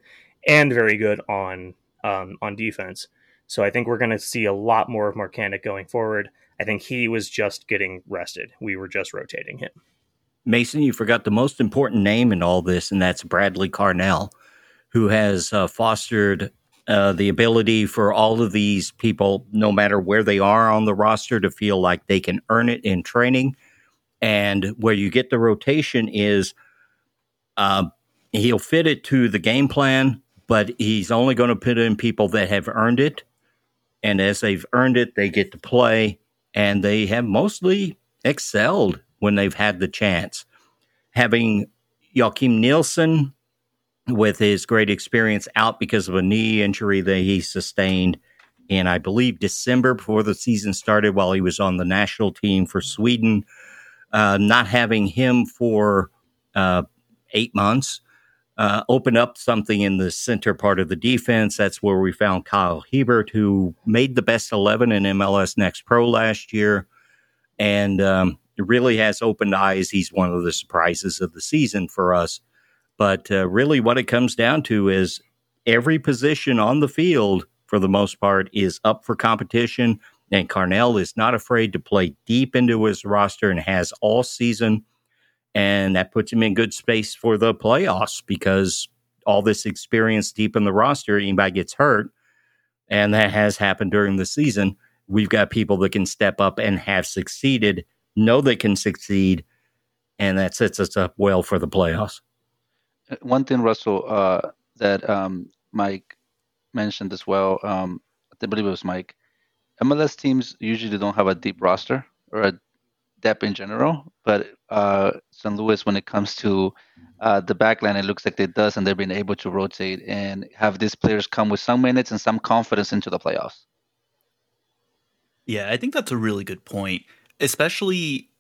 and very good on um, on defense. So I think we're going to see a lot more of Markanich going forward. I think he was just getting rested. We were just rotating him. Mason, you forgot the most important name in all this, and that's Bradley Carnell, who has uh, fostered uh, the ability for all of these people, no matter where they are on the roster, to feel like they can earn it in training. And where you get the rotation is uh, he'll fit it to the game plan, but he's only going to put in people that have earned it and as they've earned it, they get to play, and they have mostly excelled when they've had the chance. Having Joakim Nilsson with his great experience out because of a knee injury that he sustained in, I believe, December before the season started while he was on the national team for Sweden. Uh, not having him for uh, eight months uh, open up something in the center part of the defense. That's where we found Kyle Hiebert, who made the best 11 in MLS Next Pro last year. And um, really has opened eyes. He's one of the surprises of the season for us. But uh, really, what it comes down to is every position on the field, for the most part, is up for competition. And Carnell is not afraid to play deep into his roster and has all season and that puts him in good space for the playoffs because all this experience deep in the roster, anybody gets hurt, and that has happened during the season. We've got people that can step up and have succeeded, know they can succeed, and that sets us up well for the playoffs. One thing, Russell, uh, that um, Mike mentioned as well, um, I believe it was Mike. MLS teams usually don't have a deep roster or a depth in general, but uh, St. Louis, when it comes to uh, the backline, it looks like it does, and they've been able to rotate and have these players come with some minutes and some confidence into the playoffs. Yeah, I think that's a really good point, especially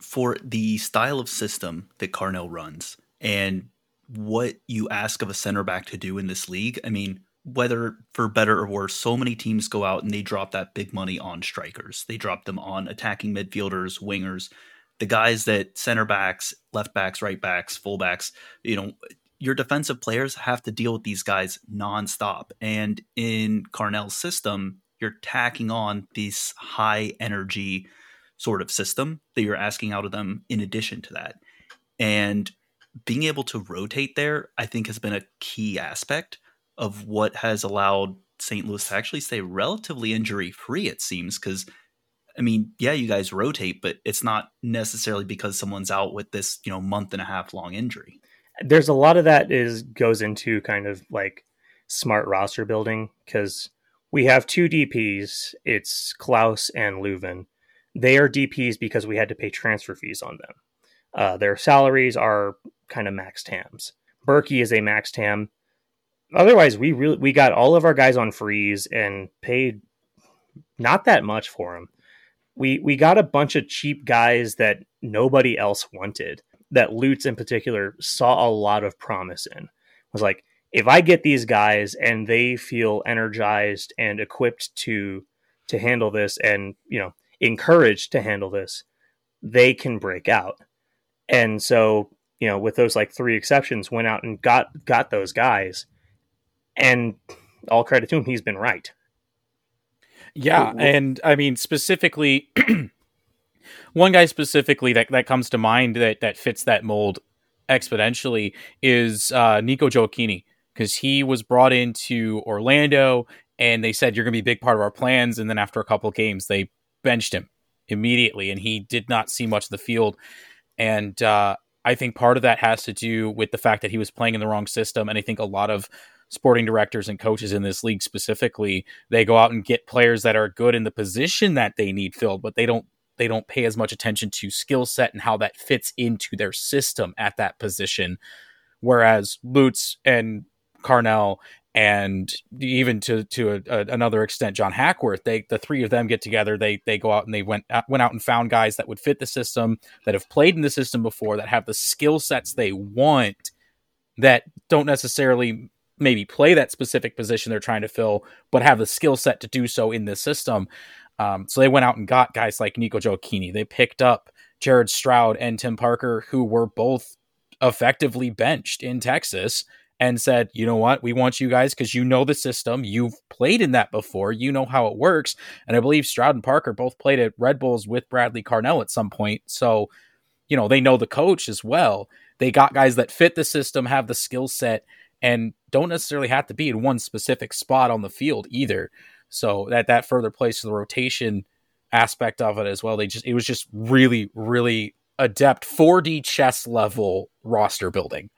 for the style of system that Carnell runs. And what you ask of a center back to do in this league. I mean, whether for better or worse, so many teams go out and they drop that big money on strikers. They drop them on attacking midfielders, wingers, the guys that center backs, left backs, right backs, fullbacks, you know, your defensive players have to deal with these guys nonstop. And in Carnell's system, you're tacking on this high energy sort of system that you're asking out of them in addition to that. And being able to rotate there, I think, has been a key aspect of what has allowed St. Louis to actually stay relatively injury free, it seems. Because, I mean, yeah, you guys rotate, but it's not necessarily because someone's out with this, you know, month and a half long injury. There's a lot of that is goes into kind of like smart roster building because we have two DPs. It's Klauss and Löwen. They are DPs because we had to pay transfer fees on them. Uh, their salaries are kind of max TAMs. Bürki is a max TAM. Otherwise, we really we got all of our guys on freeze and paid not that much for them. We we got a bunch of cheap guys that nobody else wanted. That Lutz in particular saw a lot of promise in. Was like, if I get these guys and they feel energized and equipped to to handle this and, you know, encouraged to handle this, they can break out. And so, you know, with those like three exceptions, went out and got got those guys. And all credit to him, he's been right. Yeah, and I mean specifically *clears throat* one guy specifically that, that comes to mind that, that fits that mold exponentially is uh, Nico Gioacchini because he was brought into Orlando and they said you're going to be a big part of our plans. And then after a couple games, they benched him immediately, and he did not see much of the field. And uh, I think part of that has to do with the fact that he was playing in the wrong system. And I think a lot of sporting directors and coaches in this league specifically, they go out and get players that are good in the position that they need filled, but they don't they don't pay as much attention to skill set and how that fits into their system at that position. Whereas Lutz and Carnell and even to to a, a, another extent, John Hackworth. They the three of them get together. They they go out and they went uh, went out and found guys that would fit the system, that have played in the system before, that have the skill sets they want, that don't necessarily maybe play that specific position they're trying to fill, but have the skill set to do so in this system. Um, so they went out and got guys like Nico Gioacchini. They picked up Jared Stroud and Tim Parker, who were both effectively benched in Texas and said, you know what, we want you guys because you know the system. You've played in that before. You know how it works. And I believe Stroud and Parker both played at Red Bulls with Bradley Carnell at some point. So, you know, they know the coach as well. They got guys that fit the system, have the skill set, and don't necessarily have to be in one specific spot on the field either. So that that further plays to the rotation aspect of it as well. They just it was just really, really adept 4D chess level roster building.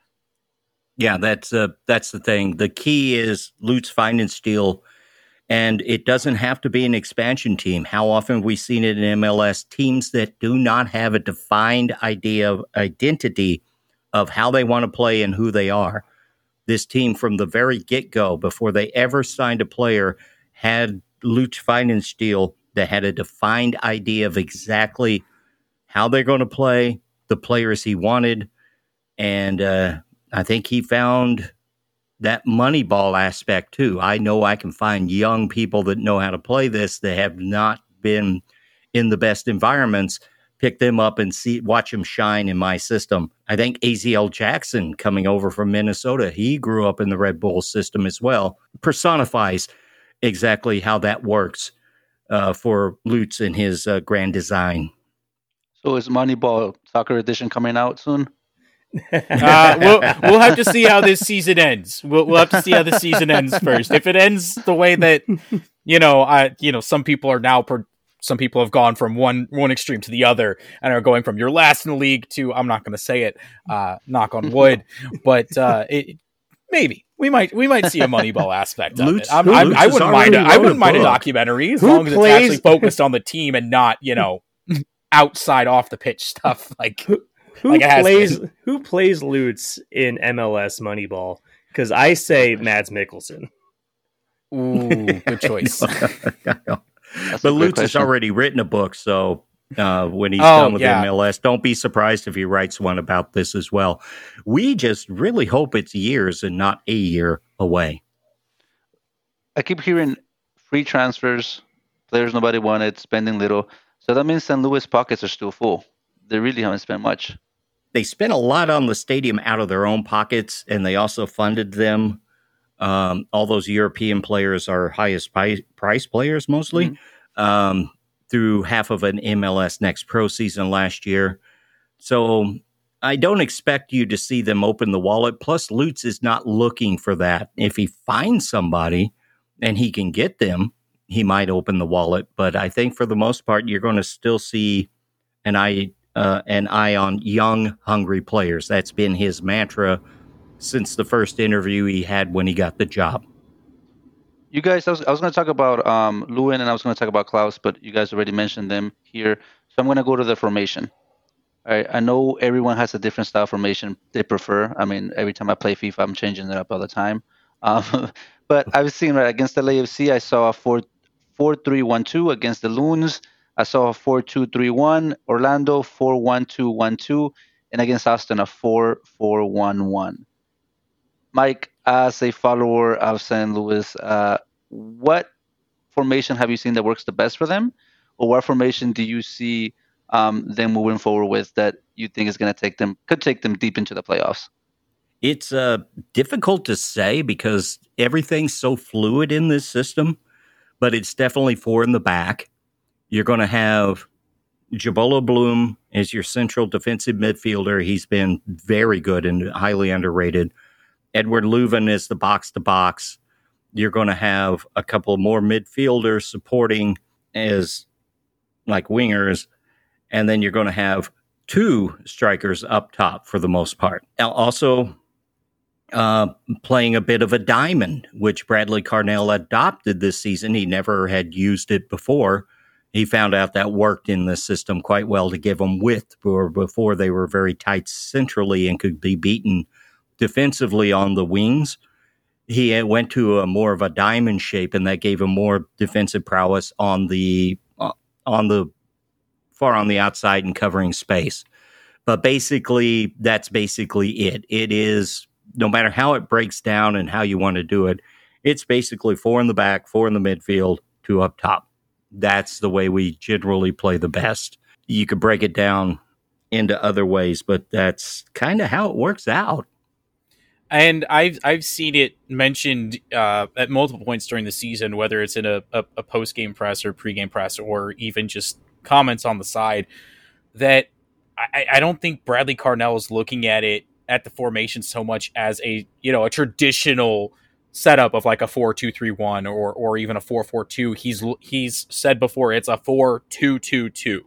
Yeah, that's uh, that's the thing. The key is Lutz Pfannenstiel, and it doesn't have to be an expansion team. How often have we seen it in MLS? Teams that do not have a defined idea of identity of how they want to play and who they are. This team, from the very get go, before they ever signed a player, had Lutz Pfannenstiel that had a defined idea of exactly how they're going to play, the players he wanted, and uh, I think he found that money ball aspect too. I know I can find young people that know how to play this that have not been in the best environments, pick them up and see watch them shine in my system. I think Aziel Jackson coming over from Minnesota, he grew up in the Red Bull system as well. Personifies exactly how that works uh, for Lutz and his uh, grand design. So is Moneyball Soccer Edition coming out soon? Uh, we'll we'll have to see how this season ends. We'll we'll have to see how the season ends first. If it ends the way that you know, I you know, some people are now per, some people have gone from one one extreme to the other and are going from you're last in the league to I'm not going to say it, uh, knock on wood, but uh, it, maybe we might we might see a Moneyball aspect of Lutz, it. I'm, I'm, I would not mind. A, I wouldn't mind a documentary as who long as plays... it's actually focused on the team and not you know outside off the pitch stuff like who like plays who plays Lutz in MLS Moneyball? Because I say Mads Mikkelsen. Ooh, *laughs* good choice. *laughs* but Lutz has already written a book, so uh, when he's Oh, done with yeah. MLS. Don't be surprised if he writes one about this as well. We just really hope it's years and not a year away. I keep hearing free transfers, players nobody wanted, spending little. So that means St. Louis pockets are still full. They really haven't spent much. They spent a lot on the stadium out of their own pockets, and they also funded them. Um, all those European players are highest pri- price players mostly um, through half of an MLS Next Pro season last year. So I don't expect you to see them open the wallet. Plus, Lutz is not looking for that. If he finds somebody and he can get them, he might open the wallet. But I think for the most part, you're going to still see and eye uh, an eye on young, hungry players. That's been his mantra since the first interview he had when he got the job. You guys, I was, I was going to talk about um, Löwen and I was going to talk about Klauss, but you guys already mentioned them here. So I'm going to go to the formation. I know everyone has a different style formation they prefer. I mean, every time I play FIFA, I'm changing it up all the time. Um, *laughs* but I've seen right against the LAFC, I saw a 4 4 3 1 2 against the Loons. I saw a 4 2 3 1. Orlando 4 1 2 1 2. And against Austin, a 4 4 1 1. Mike, as a follower of St. Louis, uh, what formation have you seen that works the best for them? Or what formation do you see um, them moving forward with that you think is going to take them, could take them deep into the playoffs? It's uh, difficult to say because everything's so fluid in this system, but it's definitely four in the back. You're going to have Njabulo Blom as your central defensive midfielder. He's been very good and highly underrated. Edward Löwen is the box to box. You're going to have a couple more midfielders supporting as like wingers, and then you're going to have two strikers up top for the most part. Also, uh, playing a bit of a diamond, which Bradley Carnell adopted this season. He never had used it before. He found out that worked in the system quite well to give them width for before they were very tight centrally and could be beaten defensively on the wings. He uh, went to a more of a diamond shape, and that gave him more defensive prowess on the uh, on the far on the outside and covering space. But basically, that's basically it. It is no matter how it breaks down and how you want to do it, it's basically four in the back, four in the midfield, two up top. That's the way we generally play the best. You could break it down into other ways, but that's kind of how it works out. and I've I've seen it mentioned uh, at multiple points during the season, whether it's in a, a, a post game press or pre game press, or even just comments on the side, that I, I don't think Bradley Carnell is looking at it at the formation so much as a you know a traditional setup of like a four two three one or or even a four four two. He's he's said before it's a four two two two,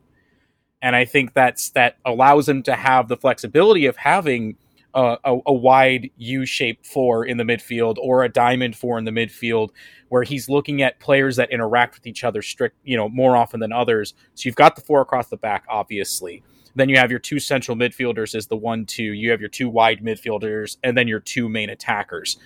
and I think that's that allows him to have the flexibility of having a, a, a wide U shaped four in the midfield or a diamond four in the midfield, where he's looking at players that interact with each other strict, you know, more often than others. So you've got the four across the back, obviously. Then you have your two central midfielders as the one two. You have your two wide midfielders, and then your two main attackers.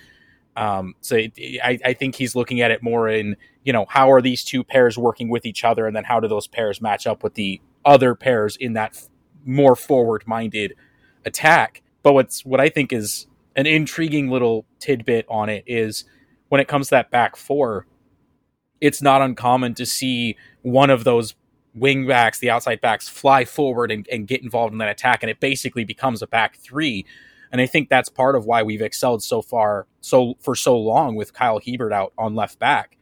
Um, so it, I, I think he's looking at it more in you know how are these two pairs working with each other, and then how do those pairs match up with the other pairs in that f- more forward minded attack. But what's what I think is an intriguing little tidbit on it is when it comes to that back four, it's not uncommon to see one of those wing backs, the outside backs, fly forward and, and get involved in that attack, and it basically becomes a back three. And I think that's part of why we've excelled so far, so for so long with Kyle Hiebert out on left back.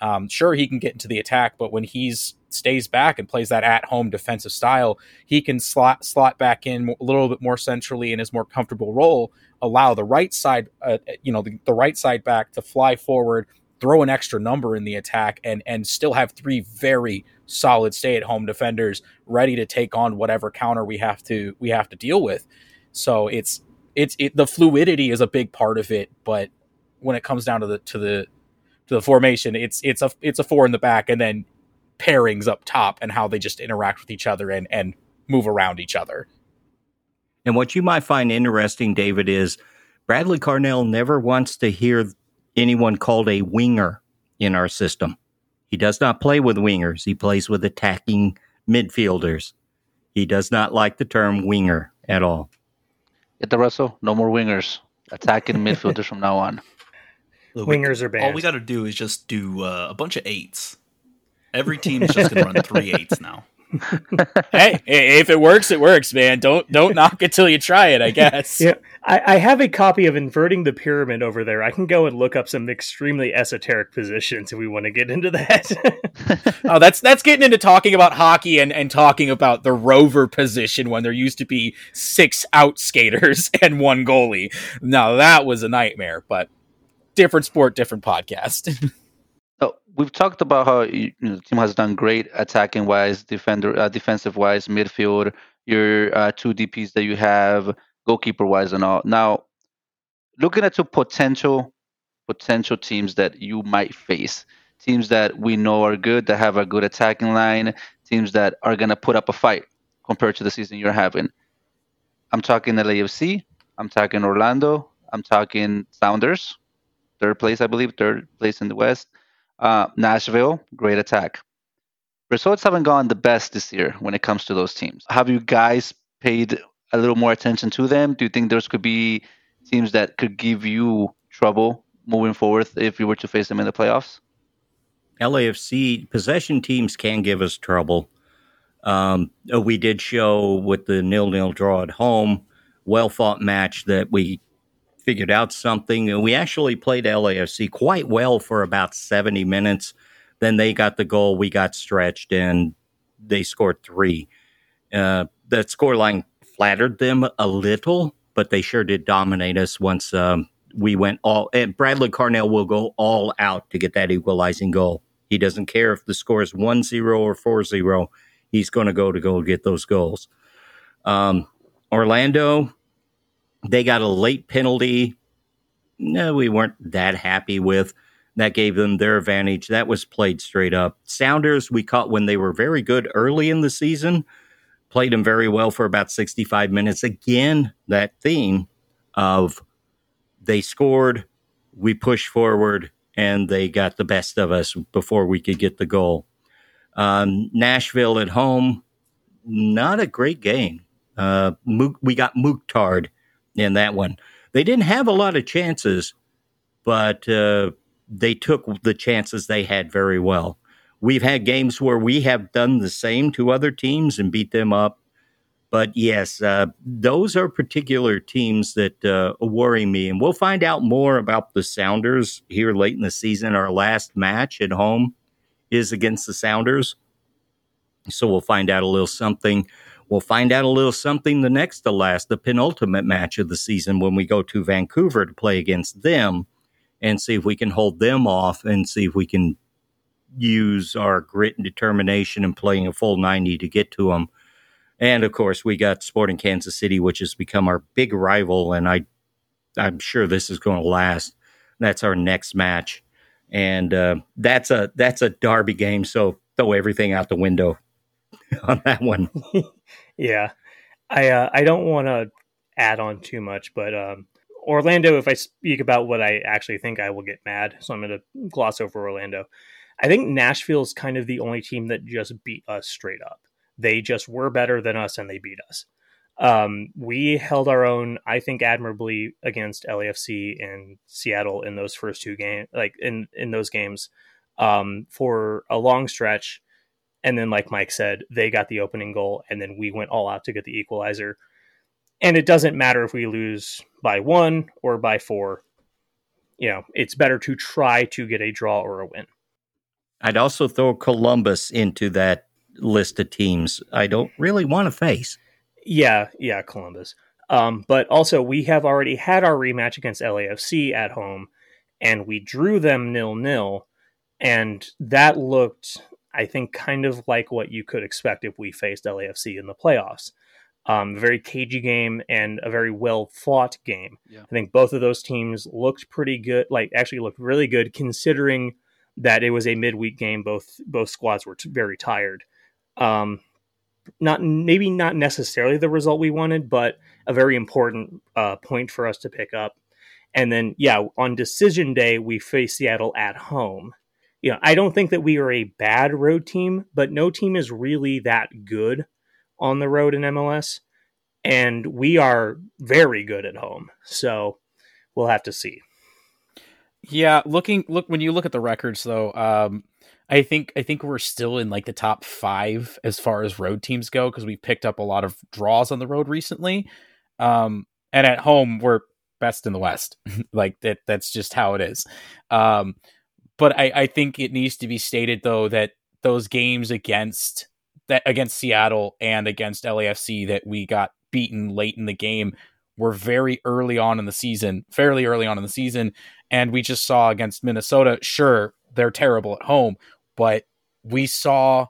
Um, sure, he can get into the attack, but when he's stays back and plays that at home defensive style, he can slot slot back in a little bit more centrally in his more comfortable role. Allow the right side, uh, you know, the, the right side back to fly forward, throw an extra number in the attack, and and still have three very solid stay at home defenders ready to take on whatever counter we have to we have to deal with. So it's it's it, the fluidity is a big part of it, but when it comes down to the to the to the formation, it's it's a it's a four in the back, and then pairings up top and how they just interact with each other and and move around each other. And what you might find interesting, David, is Bradley Carnell never wants to hear anyone called a winger in our system. He does not play with wingers. He plays with attacking midfielders. He does not like the term winger at all. Get the Russell. No more wingers. Attacking midfielders from now on. *laughs* Wingers are banned. All we got to do is just do uh, a bunch of eights. Every team is just going to run three eights now. *laughs* hey, if it works, it works, man. Don't don't knock it till you try it. I guess. Yeah, I, I have a copy of Inverting the Pyramid over there. I can go and look up some extremely esoteric positions if we want to get into that. *laughs* Oh, that's that's getting into talking about hockey and, and talking about the rover position when there used to be six out skaters *laughs* and one goalie. Now that was a nightmare, but different sport, different podcast. We've talked about how you know, the team has done great attacking wise, defender, uh, defensive wise, midfield, your uh, two DPS that you have, goalkeeper wise, and all. Now, looking at two potential potential teams that you might face, teams that we know are good, that have a good attacking line, teams that are gonna put up a fight compared to the season you're having. I'm talking LAFC. I'm talking Orlando. I'm talking Sounders, third place, I believe, third place in the West. Uh, Nashville, great attack. Results haven't gone the best this year when it comes to those teams. Have you guys paid a little more attention to them? Do you think those could be teams that could give you trouble moving forward if you were to face them in the playoffs? LAFC possession teams can give us trouble. Um, we did show with the nil nil draw at home, well fought match that we figured out something. And we actually played LAFC quite well for about 70 minutes. Then they got the goal, we got stretched, and they scored three. Uh, that scoreline flattered them a little, but they sure did dominate us once um, we went all. And Bradley Carnell will go all out to get that equalizing goal. He doesn't care if the score is 1 0 or 4 0. He's going to go to go get those goals. Um, Orlando, they got a late penalty. No, we weren't that happy with. That gave them their advantage. That was played straight up. Sounders, we caught when they were very good early in the season, played them very well for about 65 minutes. Again, that theme of they scored, we pushed forward, and they got the best of us before we could get the goal. Um, Nashville at home, not a great game. Uh, we got Mukhtar in that one. They didn't have a lot of chances, but uh, they took the chances they had very well. We've had games where we have done the same to other teams and beat them up. But yes, uh, those are particular teams that uh, worry me. And we'll find out more about the Sounders here late in the season. Our last match at home is against the Sounders. So we'll find out a little something. We'll find out a little something the next to last, the penultimate match of the season when we go to Vancouver to play against them and see if we can hold them off and see if we can use our grit and determination and playing a full 90 to get to them. And of course, we got Sporting Kansas City, which has become our big rival, and I, I'm sure this is going to last. That's our next match, and uh, that's a that's a derby game. So throw everything out the window *laughs* on that one. *laughs* yeah, I uh, I don't want to add on too much, but um, Orlando. If I speak about what I actually think, I will get mad. So I'm going to gloss over Orlando. I think Nashville is kind of the only team that just beat us straight up. They just were better than us and they beat us. Um, we held our own, I think, admirably against LAFC and Seattle in those first two games, like in in those games, um, for a long stretch. And then, like Mike said, they got the opening goal, and then we went all out to get the equalizer. And it doesn't matter if we lose by one or by four. You know, it's better to try to get a draw or a win. I'd also throw Columbus into that list of teams I don't really want to face. Yeah, yeah, Columbus. Um, but also, we have already had our rematch against LAFC at home, and we drew them nil nil, and that looked, I think, kind of like what you could expect if we faced LAFC in the playoffs. Um, very cagey game and a very well fought game. Yeah. I think both of those teams looked pretty good. Like, actually, looked really good considering that it was a midweek game. Both both squads were t- very tired. Um, not maybe not necessarily the result we wanted, but a very important uh, point for us to pick up. And then, yeah, on decision day, we face Seattle at home, you know, I don't think that we are a bad road team, but no team is really that good on the road in MLS. And we are very good at home. So we'll have to see. Yeah, looking look when you look at the records though, um, I think I think we're still in like the top five as far as road teams go because we picked up a lot of draws on the road recently. Um, and at home we're best in the West. *laughs* like that that's just how it is. Um, but I, I think it needs to be stated though that those games against that against Seattle and against LAFC that we got beaten late in the game were very early on in the season, fairly early on in the season. And we just saw against Minnesota, sure, they're terrible at home, but we saw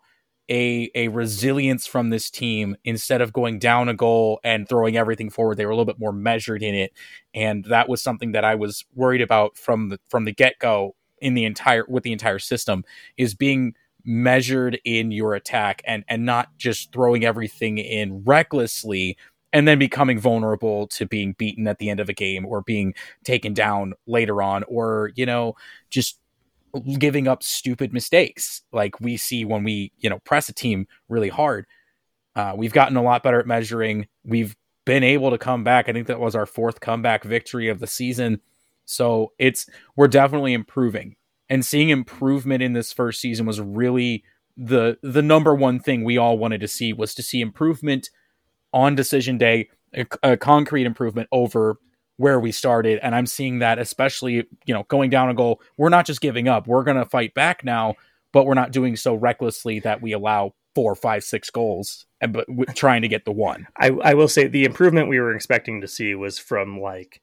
a a resilience from this team instead of going down a goal and throwing everything forward. They were a little bit more measured in it, and that was something that I was worried about from the from the get go in the entire with the entire system is being measured in your attack and and not just throwing everything in recklessly and then becoming vulnerable to being beaten at the end of a game or being taken down later on or you know just giving up stupid mistakes. Like we see when we you know press a team really hard uh, we've gotten a lot better at measuring. We've been able to come back. I think that was our fourth comeback victory of the season so it's we're definitely improving and seeing improvement in this first season was really the the number one thing we all wanted to see was to see improvement on decision day, a, a concrete improvement over where we started. And I'm seeing that, especially, you know, going down a goal. We're not just giving up. We're going to fight back now, but we're not doing so recklessly that we allow four, five, six goals, and but trying to get the one. I, I will say the improvement we were expecting to see was from like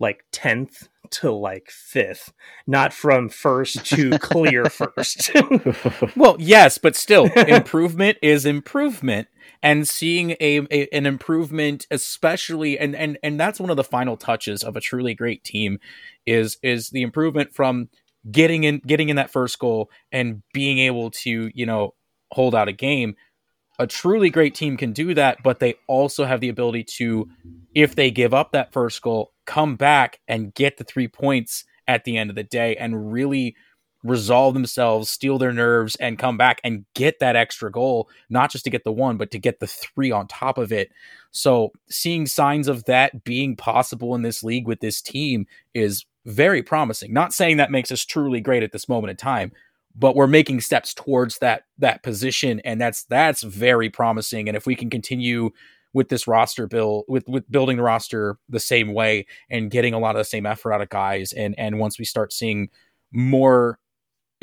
like 10th to like 5th not from first to *laughs* clear first. *laughs* *laughs* Well yes but still improvement is improvement and seeing a, a, an improvement especially and and and that's one of the final touches of a truly great team is is the improvement from getting in getting in that first goal and being able to you know hold out a game. A truly great team can do that but they also have the ability to if they give up that first goal come back and get the 3 points at the end of the day and really resolve themselves, steal their nerves, and come back and get that extra goal, not just to get the one, but to get the three on top of it. So, seeing signs of that being possible in this league with this team is very promising. Not saying that makes us truly great at this moment in time, but we're making steps towards that that position and that's that's very promising and if we can continue with this roster bill with with building the roster the same way and getting a lot of the same effort out of guys and and once we start seeing more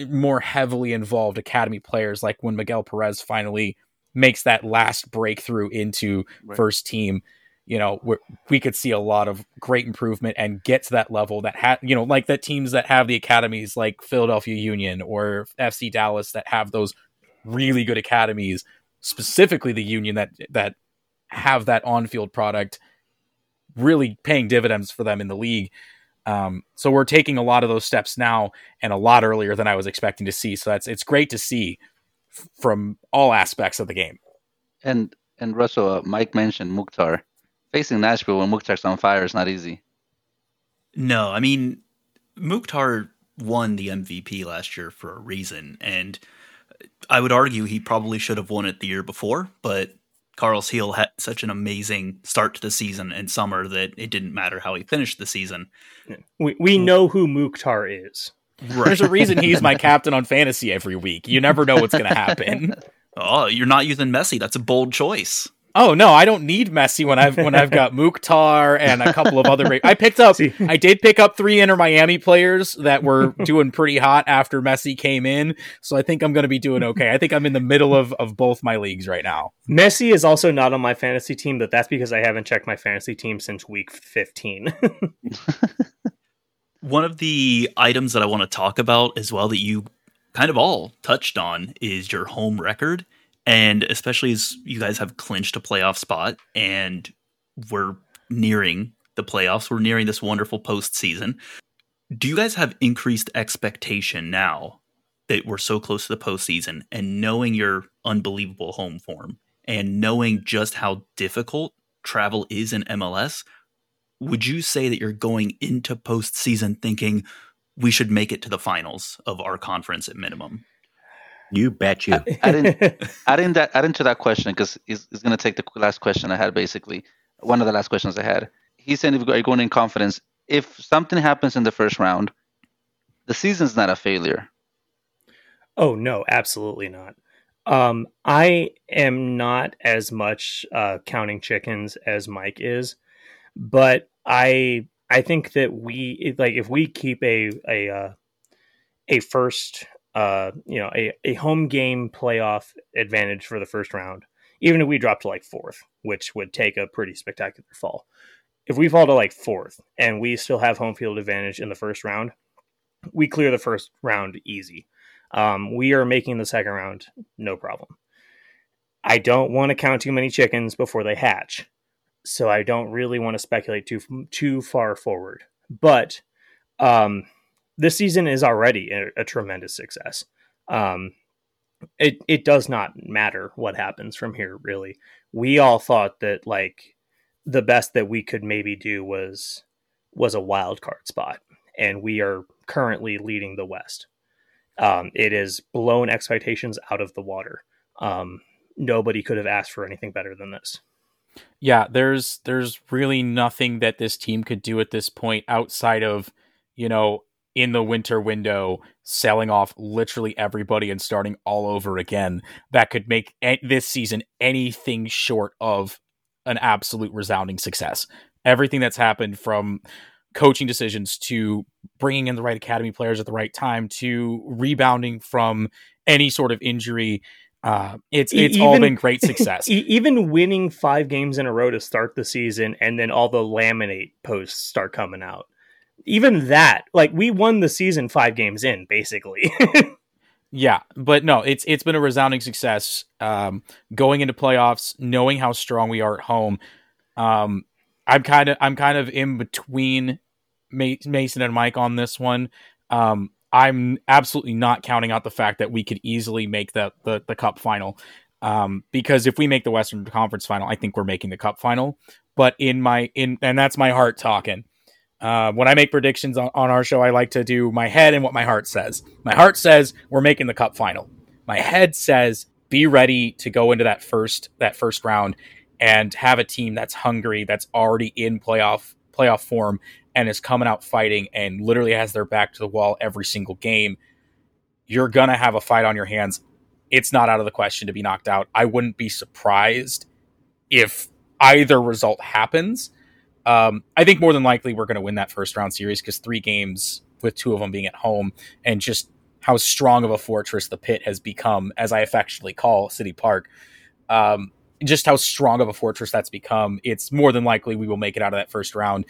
more heavily involved academy players, like when Miguel Perez finally makes that last breakthrough into right. first team. You know, we could see a lot of great improvement and get to that level that had, you know, like the teams that have the academies like Philadelphia Union or FC Dallas that have those really good academies, specifically the Union that that have that on-field product really paying dividends for them in the league. Um, so we're taking a lot of those steps now and a lot earlier than I was expecting to see. So that's it's great to see f- from all aspects of the game. And and Russell, uh, Mike mentioned Mukhtar facing Nashville when Mukhtar's on fire is not easy. No, I mean Mukhtar won the MVP last year for a reason, and I would argue he probably should have won it the year before, but Carles Gil had such an amazing start to the season in summer that it didn't matter how he finished the season. We we hmm. know who Mukhtar is. Right. There's a reason he's my captain on fantasy every week. You never know what's going to happen. *laughs* oh, you're not using Messi. That's a bold choice. Oh no, I don't need Messi when I've when I've got *laughs* Mukhtar and a couple of other. I picked up. I did pick up three Inter Miami players that were doing pretty hot after Messi came in, so I think I'm going to be doing okay. I think I'm in the middle of of both my leagues right now. Messi is also not on my fantasy team, but that's because I haven't checked my fantasy team since week 15. *laughs* One of the items that I want to talk about as well that you kind of all touched on is your home record and especially as you guys have clinched a playoff spot and we're nearing the playoffs, we're nearing this wonderful postseason. Do you guys have increased expectation now that we're so close to the postseason and knowing your unbelievable home form and knowing just how difficult travel is in MLS? Would you say that you're going into postseason thinking, we should make it to the finals of our conference at minimum. You bet you. adding, adding that adding to that question because he's, he's going to take the last question I had basically one of the last questions I had. He's saying if you're going in confidence, if something happens in the first round, the season's not a failure. Oh no, absolutely not. Um, I am not as much uh, counting chickens as Mike is, but I I think that we like if we keep a a uh, a first uh you know a, a home game playoff advantage for the first round, even if we drop to like fourth, which would take a pretty spectacular fall. If we fall to like fourth and we still have home field advantage in the first round, we clear the first round easy. Um, we are making the second round no problem. I don't want to count too many chickens before they hatch, so I don't really want to speculate too too far forward. But um, this season is already a, a tremendous success. Um, it it does not matter what happens from here. Really, we all thought that like the best that we could maybe do was was a wild card spot, and we are currently leading the West. Um, it has blown expectations out of the water. Um, nobody could have asked for anything better than this. Yeah, there's there's really nothing that this team could do at this point outside of, you know, in the winter window selling off literally everybody and starting all over again that could make this season anything short of an absolute resounding success. Everything that's happened from coaching decisions to bringing in the right academy players at the right time to rebounding from any sort of injury uh, it's it's even, all been great *laughs* success. even winning five games in a row to start the season, and then all the laminate posts start coming out. Even that, like we won the season five games in, basically. *laughs* yeah, but no, it's it's been a resounding success. Um, going into playoffs, knowing how strong we are at home. Um, I'm kind of I'm kind of in between Mason and Mike on this one. Um, I'm absolutely not counting out the fact that we could easily make the the, the cup final. Um, because if we make the Western Conference final, I think we're making the cup final. But in my in and that's my heart talking. Uh, when I make predictions on, on our show, I like to do my head and what my heart says. My heart says we're making the cup final. My head says be ready to go into that first that first round and have a team that's hungry, that's already in playoff playoff form, and is coming out fighting and literally has their back to the wall every single game. You're gonna have a fight on your hands. It's not out of the question to be knocked out. I wouldn't be surprised if either result happens. Um, I think more than likely we're going to win that first round series because three games with two of them being at home and just how strong of a fortress the pit has become, as I affectionately call City Park. Um, just how strong of a fortress that's become, it's more than likely we will make it out of that first round.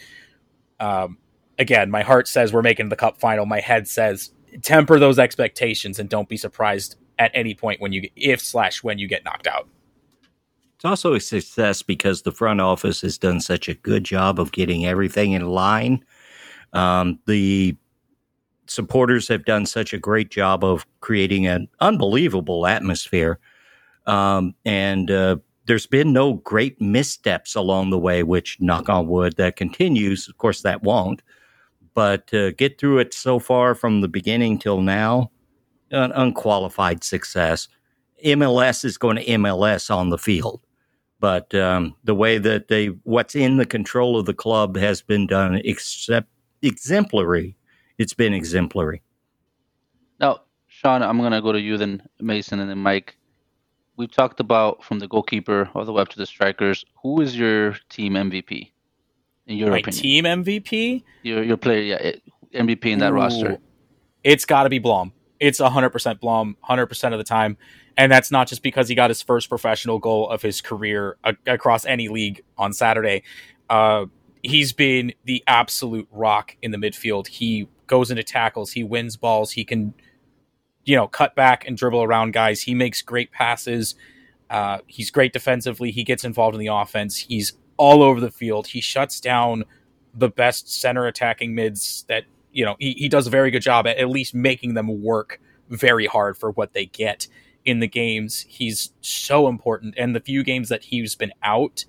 Um, again, my heart says we're making the cup final. My head says temper those expectations and don't be surprised at any point when you if slash when you get knocked out. It's also a success because the front office has done such a good job of getting everything in line. Um, the supporters have done such a great job of creating an unbelievable atmosphere. Um, and uh, there's been no great missteps along the way, which, knock on wood, that continues. Of course, that won't. But to uh, get through it so far from the beginning till now, an unqualified success. MLS is going to MLS on the field. But um, the way that they, what's in the control of the club has been done except exemplary. It's been exemplary. Now, Sean, I'm going to go to you, then Mason, and then Mike we've talked about from the goalkeeper all the way up to the strikers. Who is your team MVP in your My opinion? Team MVP? Your your player, yeah, MVP in that Ooh, roster. It's got to be Blom. It's 100% Blom, 100% of the time. And that's not just because he got his first professional goal of his career a- across any league on Saturday. Uh, he's been the absolute rock in the midfield. He goes into tackles, he wins balls, he can you know, cut back and dribble around guys. He makes great passes. Uh, he's great defensively. He gets involved in the offense. He's all over the field. He shuts down the best center attacking mids that, you know, he, he does a very good job at at least making them work very hard for what they get in the games. He's so important. And the few games that he's been out,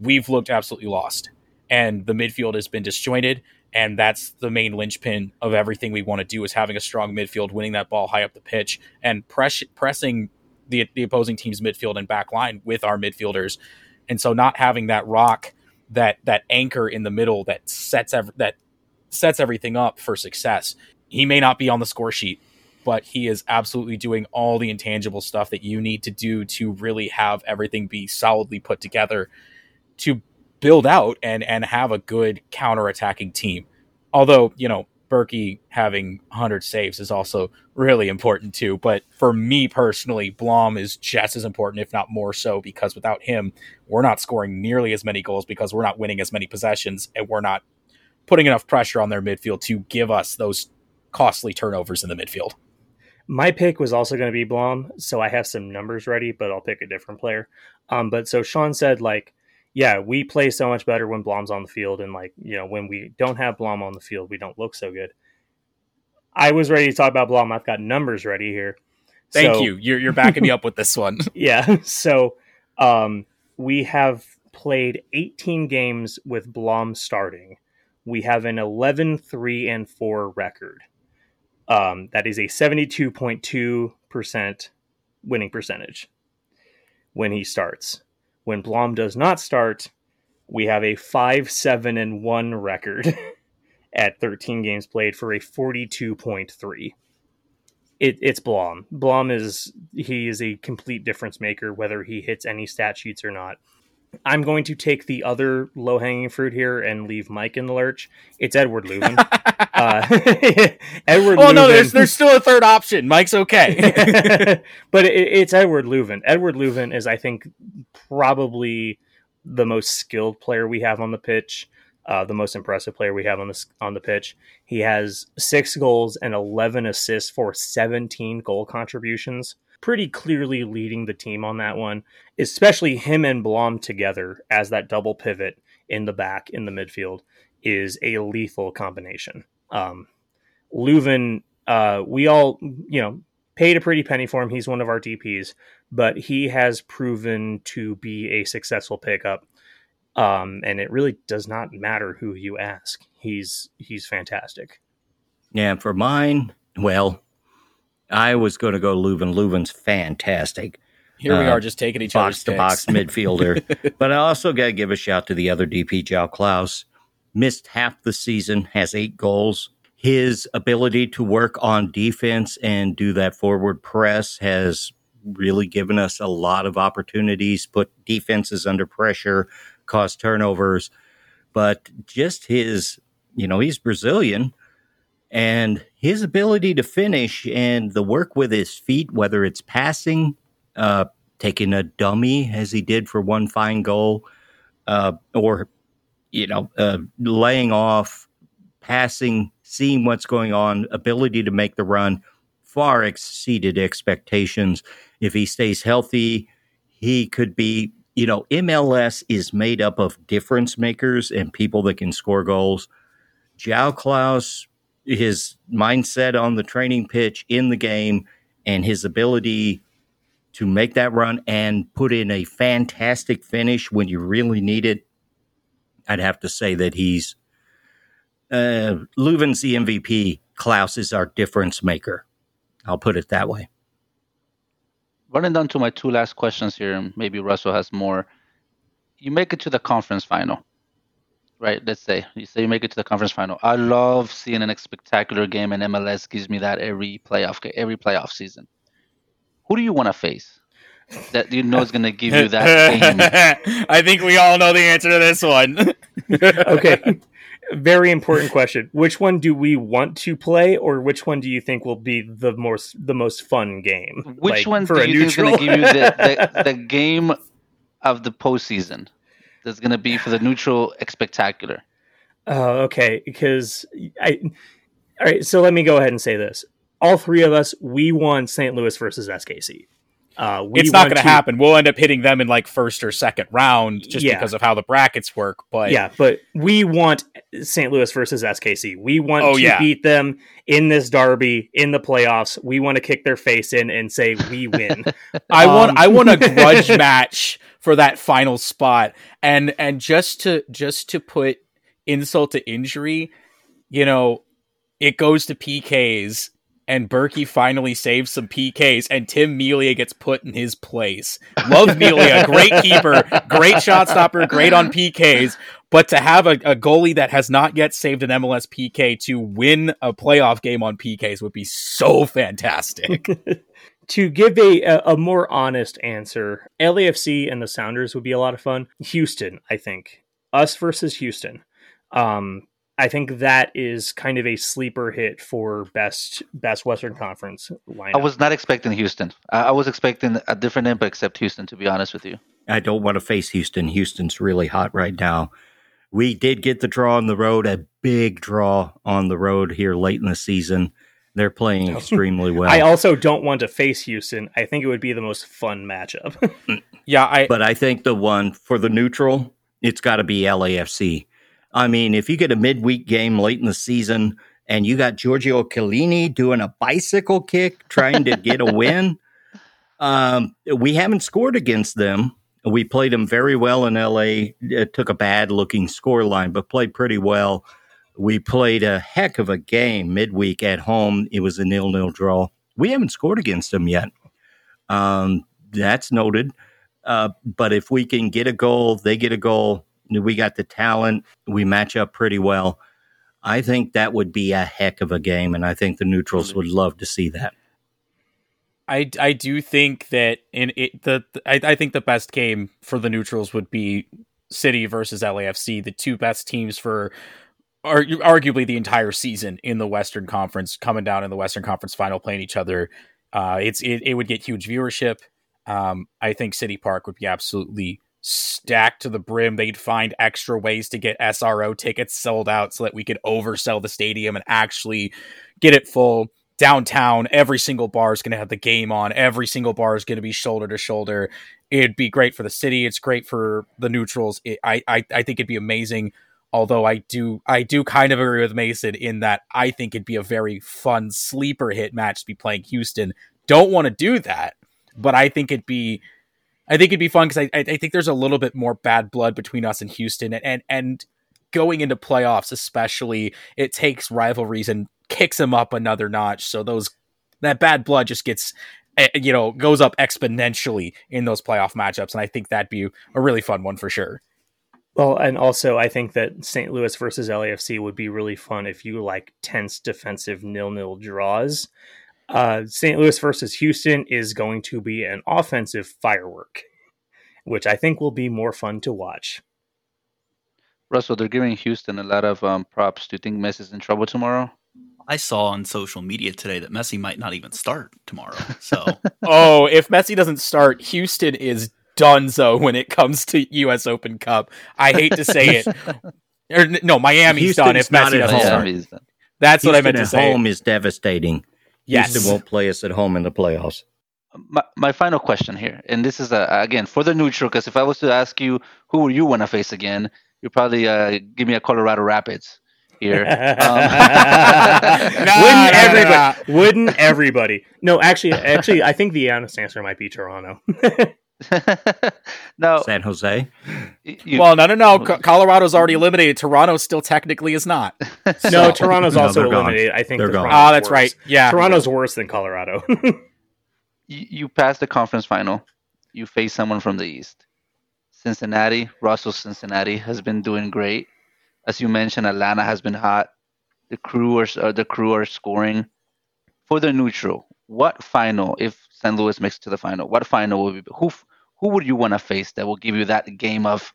we've looked absolutely lost. And the midfield has been disjointed. and that's the main linchpin of everything we want to do is having a strong midfield, winning that ball high up the pitch, and press, pressing the the opposing team's midfield and back line with our midfielders. And so, not having that rock, that that anchor in the middle that sets ev- that sets everything up for success. He may not be on the score sheet, but he is absolutely doing all the intangible stuff that you need to do to really have everything be solidly put together to build out and and have a good counter-attacking team. Although, you know, Bürki having 100 saves is also really important too. But for me personally, Blom is just as important, if not more so, because without him, we're not scoring nearly as many goals because we're not winning as many possessions and we're not putting enough pressure on their midfield to give us those costly turnovers in the midfield. My pick was also going to be Blom, so I have some numbers ready, but I'll pick a different player. Um, but so Sean said, like, yeah, we play so much better when Blom's on the field, and like, you know, when we don't have Blom on the field, we don't look so good. I was ready to talk about Blom. I've got numbers ready here. Thank so, you. You're you're backing me up with this one. *laughs* yeah. So um, we have played 18 games with Blom starting. We have an 11 3 and 4 record. Um, that is a 72.2% winning percentage when he starts. When Blom does not start, we have a 5 7 and 1 record *laughs* at 13 games played for a 42.3. It, it's Blom. Blom is he is a complete difference maker whether he hits any stat sheets or not. I'm going to take the other low hanging fruit here and leave Mike in the lurch. It's Edward Löwen. *laughs* uh, *laughs* Edward. Oh Löwen. no, there's there's still a third option. Mike's okay, *laughs* but it, it's Edward Löwen. Edward Löwen is, I think, probably the most skilled player we have on the pitch. Uh, the most impressive player we have on the on the pitch. He has six goals and eleven assists for seventeen goal contributions pretty clearly leading the team on that one, especially him and Blom together as that double pivot in the back in the midfield is a lethal combination. Um, Löwen, uh, we all, you know, paid a pretty penny for him. He's one of our DPs, but he has proven to be a successful pickup. Um, and it really does not matter who you ask. He's he's fantastic. Yeah, for mine, well, I was going to go Löwen. Löwen's fantastic. Here we uh, are, just taking each box to box *laughs* midfielder. but I also got to give a shout to the other DP, João Klauss. Missed half the season, has eight goals. His ability to work on defense and do that forward press has really given us a lot of opportunities, put defenses under pressure, cause turnovers. But just his, you know, he's Brazilian and his ability to finish and the work with his feet, whether it's passing, uh, taking a dummy as he did for one fine goal, uh, or you know, uh, laying off, passing, seeing what's going on, ability to make the run, far exceeded expectations. If he stays healthy, he could be. You know, MLS is made up of difference makers and people that can score goals. João Klauss his mindset on the training pitch in the game and his ability to make that run and put in a fantastic finish when you really need it, I'd have to say that he's uh, Löwen's the MVP. Klauss is our difference maker. I'll put it that way. Running down to my two last questions here, maybe Russell has more. You make it to the conference final right? Let's say you say you make it to the conference final. I love seeing a spectacular game, and MLS gives me that every playoff every playoff season. Who do you want to face? That you know is going to give you that game. *laughs* I think we all know the answer to this one. *laughs* okay, very important question. Which one do we want to play, or which one do you think will be the most the most fun game? Which like, one do you think is going to give you the, the, the *laughs* game of the postseason? That's going to be for the neutral spectacular. Oh, okay. Because I, all right. So let me go ahead and say this: all three of us, we want St. Louis versus SKC. Uh, it's not going to happen. We'll end up hitting them in like first or second round just yeah. because of how the brackets work. But yeah, but we want St. Louis versus SKC. We want oh, to yeah. beat them in this derby in the playoffs. We want to kick their face in and say we win. *laughs* I um, want I want a grudge *laughs* match for that final spot, and and just to just to put insult to injury, you know, it goes to PKs and Bürki finally saves some PKs, and Tim Melia gets put in his place. Love *laughs* Melia, great keeper, great shot stopper, great on PKs. But to have a, a, goalie that has not yet saved an MLS PK to win a playoff game on PKs would be so fantastic. *laughs* to give a, a more honest answer, LAFC and the Sounders would be a lot of fun. Houston, I think. Us versus Houston. Um, I think that is kind of a sleeper hit for best best Western Conference lineup. I was not expecting Houston. I was expecting a different name, but except Houston. To be honest with you, I don't want to face Houston. Houston's really hot right now. We did get the draw on the road, a big draw on the road here late in the season. They're playing extremely well. I also don't want to face Houston. I think it would be the most fun matchup. *laughs* yeah, I but I think the one for the neutral, it's got to be LAFC I mean, if you get a midweek game late in the season and you got Giorgio Chiellini doing a bicycle kick trying to get a *laughs* win, um, we haven't scored against them. We played them very well in LA. It took a bad looking score line, but played pretty well. We played a heck of a game midweek at home. It was a nil nil draw. We haven't scored against them yet. Um, that's noted. Uh, but if we can get a goal, they get a goal, we got the talent. We match up pretty well. I think that would be a heck of a game, and I think the neutrals would love to see that. I, I do think that in it the I, I think the best game for the neutrals would be City versus LAFC, the two best teams for arguably the entire season in the Western Conference, coming down in the Western Conference final, playing each other. Uh, it's it, it would get huge viewership. Um, I think City Park would be absolutely stacked to the brim. They'd find extra ways to get SRO tickets sold out so that we could oversell the stadium and actually get it full. Downtown, every single bar is going to have the game on. Every single bar is going to be shoulder to shoulder. It'd be great for the city. It's great for the neutrals. It, I, I, I think it'd be amazing. Although I do, I do kind of agree with Mason in that I think it'd be a very fun sleeper hit match to be playing Houston. Don't want to do that, but I think it'd be I think it'd be fun because I, I think there's a little bit more bad blood between us and Houston, and, and and going into playoffs, especially, it takes rivalries and kicks them up another notch. So those that bad blood just gets eh, you know goes up exponentially in those playoff matchups, and I think that'd be a really fun one for sure. Well, and also I think that St. Louis versus LAFC would be really fun if you like tense defensive nil nil draws uh, St. Louis versus Houston is going to be an offensive firework, which I think will be more fun to watch. Russell, they're giving Houston a lot of um, props. Do you think Messi's in trouble tomorrow? I saw on social media today that Messi might not even start tomorrow. So, *laughs* oh, if Messi doesn't start, Houston is donezo when it comes to U.S. Open Cup. I hate to say it. *laughs* or, no, Miami's Houston's done if Messi doesn't start. That's Houston what I meant to say. Home is devastating. Yes. Houston won't play us at home in the playoffs. My, my final question here, and this is uh, again for the neutral, because if I was to ask you who would you want to face again, you'd probably uh, give me a Colorado Rapids here. *laughs* Um, *laughs* wouldn't everybody? Wouldn't everybody? No, actually, actually, I think the honest answer might be Toronto. *laughs* no, San Jose. You, well, no, no, no. Colorado's already eliminated. Toronto still technically is not. *laughs* So, no, Toronto's no, also eliminated. Gone. I think they're gone. Ah, that's worse. right. Yeah, Toronto's worse than Colorado. *laughs* you, you pass the conference final. You face someone from the East. Cincinnati, Russell Cincinnati has been doing great. As you mentioned, Atlanta has been hot. The crew are uh, the crew are scoring. For the neutral, what final if St. Louis makes it to the final? What final will be? Who who would you want to face that will give you that game of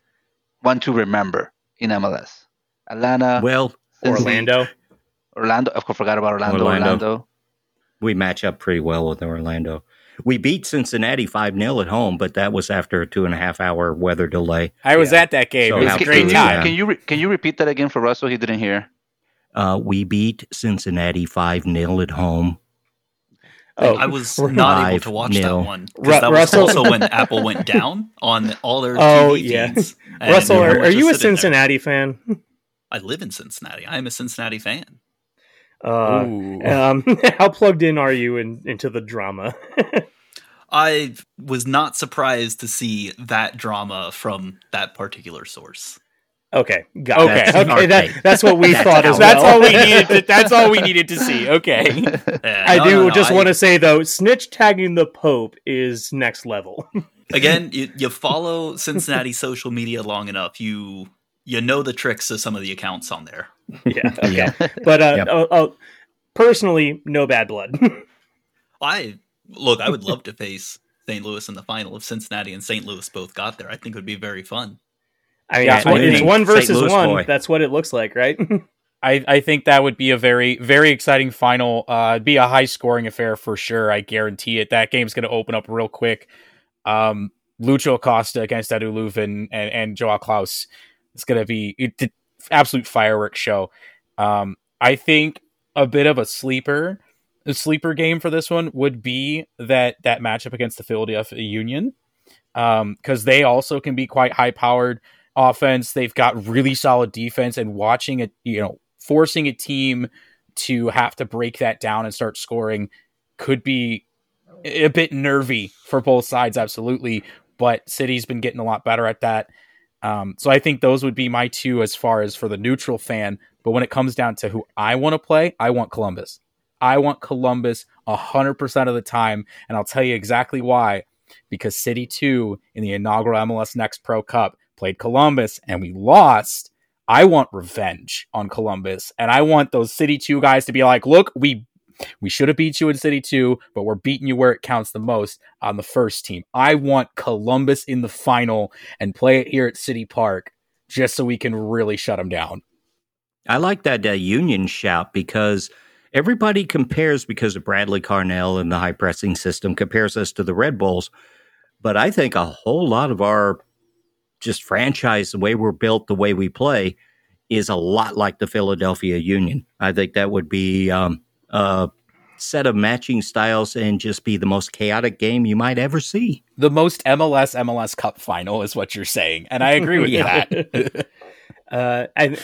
one to remember in MLS? Atlanta, well, Orlando, Orlando. Of course, forgot about Orlando. Orlando. Orlando. We match up pretty well with Orlando. We beat Cincinnati 5 0 at home, but that was after a two and a half hour weather delay. I was yeah. at that game. So it was a great time. Can you, re- can you repeat that again for Russell? He didn't hear. Uh, we beat Cincinnati 5 0 at home Oh, I was not able to watch nil. that one because that was also when Apple went down on all their oh TV yeah. Feeds, *laughs* Russell, are, are you a Cincinnati fan? I live in Cincinnati. I am a Cincinnati fan. Uh, um, *laughs* how plugged in are you in, into the drama? *laughs* I was not surprised to see that drama from that particular source. Okay, got Okay, it. okay. okay, that, that's what we *laughs* That's thought as how- well. That's all we needed. To, that's all we needed to see. Okay. Yeah, *laughs* I no, do no, no, just I- want to say though, snitch tagging the Pope is next level. *laughs* again you, you follow cincinnati social media long enough you you know the tricks of some of the accounts on there yeah, okay. Yeah. But uh, Yep. oh, oh, personally, no bad blood. i look i would love to face st louis in the final if cincinnati and st louis both got there i think it would be very fun I mean, Yeah, it's, I one- it's one versus one. boy. That's what it looks like, right? *laughs* I, I think that would be a very very exciting final. Uh, it'd be a high scoring affair for sure. I guarantee it. That game's going to open up real quick. Um, Lucho Acosta against Edu Löwen and and João Klauss. It's going to be it- absolute fireworks show. Um, I think a bit of a sleeper, a sleeper game for this one would be that that matchup against the Philadelphia Union, because they also can be quite high powered offense. They've got really solid defense, and watching it, you know, forcing a team to have to break that down and start scoring could be a bit nervy for both sides, absolutely. But City's been getting a lot better at that. Um, so I think those would be my two as far as for the neutral fan. But when it comes down to who I want to play, I want Columbus. I want Columbus 100% of the time. And I'll tell you exactly why. Because City 2 in the inaugural MLS Next Pro Cup played Columbus and we lost. I want revenge on Columbus. And I want those City 2 guys to be like, look, we we should have beat you in City 2, but we're beating you where it counts the most on the first team. I want Columbus in the final and play it here at City Park just so we can really shut them down. I like that uh, union shout because everybody compares because of Bradley Carnell and the high pressing system compares us to the Red Bulls, but I think a whole lot of our just franchise, the way we're built, the way we play, is a lot like the Philadelphia Union. I think that would be um, a set of matching styles and just be the most chaotic game you might ever see. The most MLS MLS Cup final is what you're saying, and I agree with *laughs* Yeah. that. *laughs* uh, I,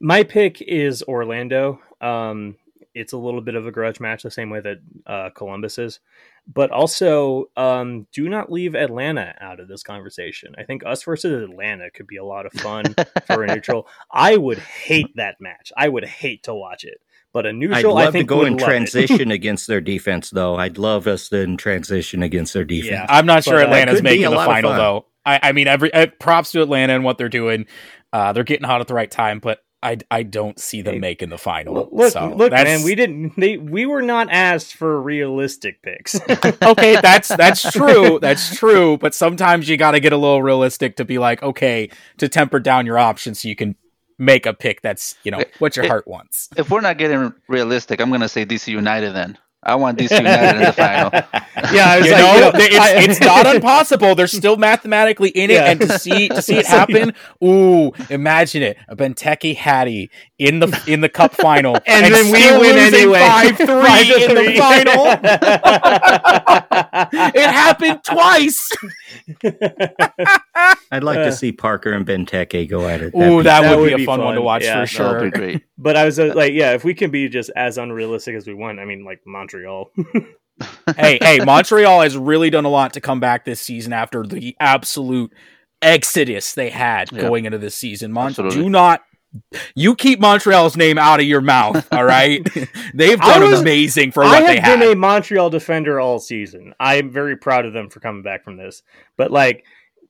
my pick is Orlando. Um, it's a little bit of a grudge match, the same way that uh, Columbus is. But also, um, do not leave Atlanta out of this conversation. I think us versus Atlanta could be a lot of fun for a neutral. *laughs* I would hate that match. I would hate to watch it. But a I'd neutral, love I think, to go in transition *laughs* against their defense, though. I'd love us to in transition against their defense. Yeah. I'm not sure But, uh, Atlanta's could making a the final though. I, I mean, every uh, props to Atlanta and what they're doing. Uh, they're getting hot at the right time, but I, I don't see them making the final. Look, So look, that's- man, we didn't. They, we were not asked for realistic picks. *laughs* okay, that's that's *laughs* true. That's true. But sometimes you got to get a little realistic to be like, okay, to temper down your options so you can make a pick that's you know what your It- heart wants. If we're not getting realistic, I'm gonna say DC United. Then I want DC United in the final. *laughs* yeah, I was You like, know, you know, it's, I- it's not *laughs* impossible. They're still mathematically in it, Yeah. and to see to see *laughs* it happen, ooh, imagine it. A Benteke Hattie in the in the cup final, *laughs* and, then we win anyway. five three Five to in the final. *laughs* *laughs* it happened twice. I'd like Uh. to see Parker and Benteke go at it. That'd Ooh, be that, that would would be a be fun, one to watch Yeah. for That sure. be great. But I was uh, like, yeah, if we can be just as unrealistic as we want, I mean, like Montreal. hey, hey, Montreal has really done a lot to come back this season after the absolute exodus they had Yeah. going into this season. Mon- Absolutely. do not you keep Montreal's name out of your mouth, all right? *laughs* They've done was- amazing for I what have they had. been a Montreal defender all season. I'm very proud of them for coming back from this. But like,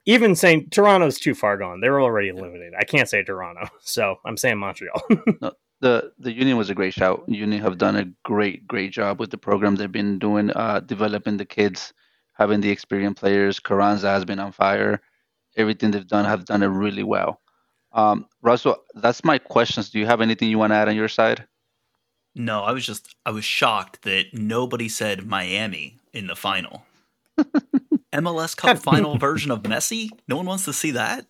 even saying Toronto's too far gone, they were already eliminated. I can't say Toronto, *laughs* so I'm saying Montreal. *laughs* the the union was a great shout. Union have done a great great job with the program they've been doing, uh, developing the kids, having the experienced players. Carranza has been on fire. Everything they've done have done it really well. Um, Russell, that's my questions. Do you have anything you want to add on your side? No, I was just I was shocked that nobody said Miami in the final. *laughs* MLS Cup *laughs* final version of Messi? No one wants to see that?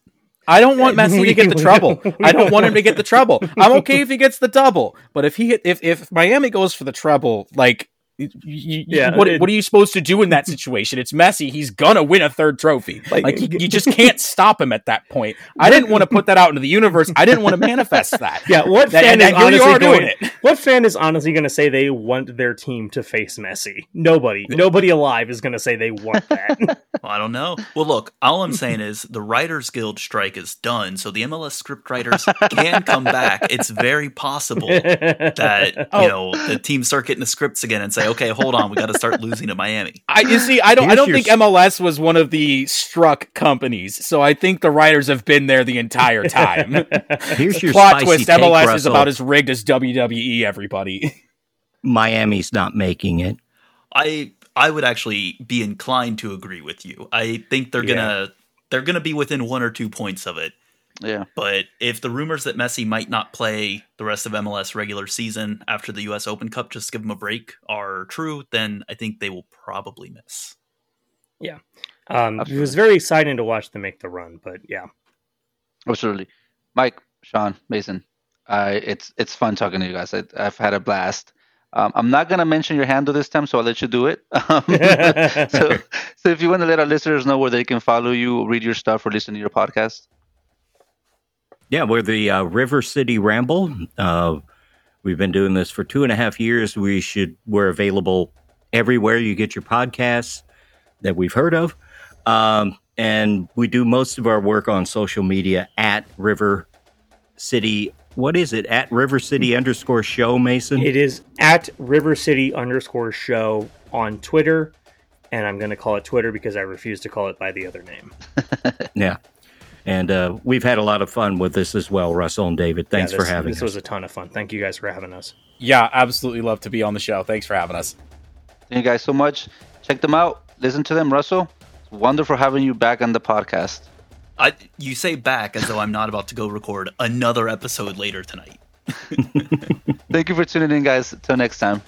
I don't want Messi to get the trouble. *laughs* I don't don't want him to get the trouble. I'm okay if he gets the double, but if he if if Miami goes for the treble, like You- you- Yeah, what, it- what are you supposed to do in that situation? It's messy. He's gonna win a third trophy. Like- Like, you, *laughs* you just can't stop him at that point. I didn't want to put that out into the universe. I didn't want to *laughs* manifest that. Yeah, what That- fan and is here you honestly are going, doing it. What fan is honestly going to say they want their team to face Messi? Nobody. Nobody alive is going to say they want that. *laughs* Well, I don't know. Well, look, all I'm saying is the Writers Guild strike is done, so the MLS script writers can come back. It's very possible that Oh. you know the teams start getting the scripts again and say, "Okay, hold on, we got to start losing to Miami." *laughs* I you see, I don't, I don't your think s- MLS was one of the struck companies. So I think the writers have been there the entire time. *laughs* Here's your Plot spicy twist: take, MLS is about as rigged as WWE. Everybody. Miami's not making it. I I would actually be inclined to agree with you. I think they're gonna they're gonna be within one or two points of it. Yeah. But if the rumors that Messi might not play the rest of MLS regular season after the U.S. Open Cup, just give him a break, are true, then I think they will probably miss. Yeah. Um, it was very exciting to watch them make the run, but yeah. Absolutely. Mike, Sean, Mason, I it's it's fun talking to you guys. I, I've had a blast. Um, I'm not gonna mention your handle this time, so I'll let you do it. *laughs* Um, *laughs* so, so if you want to let our listeners know where they can follow you, read your stuff, or listen to your podcast. Yeah, we're the uh, River City Ramble. Uh, we've been doing this for two and a half years. We should we're available everywhere you get your podcasts that we've heard of, um, and we do most of our work on social media at River City. What is it at River City underscore Show Mason? It is at River City underscore show on Twitter, and I'm going to call it Twitter because I refuse to call it by the other name. *laughs* yeah, and uh, we've had a lot of fun with this as well, Russell and David. Thanks Yeah, for having This us. This was a ton of fun. Thank you guys for having us. Yeah, absolutely love to be on the show. Thanks for having us. Thank you guys so much. Check them out. Listen to them, Russell. It's wonderful having you back on the podcast. I you say back as though I'm not about to go record another episode later tonight. *laughs* Thank you for tuning in, guys. Till next time.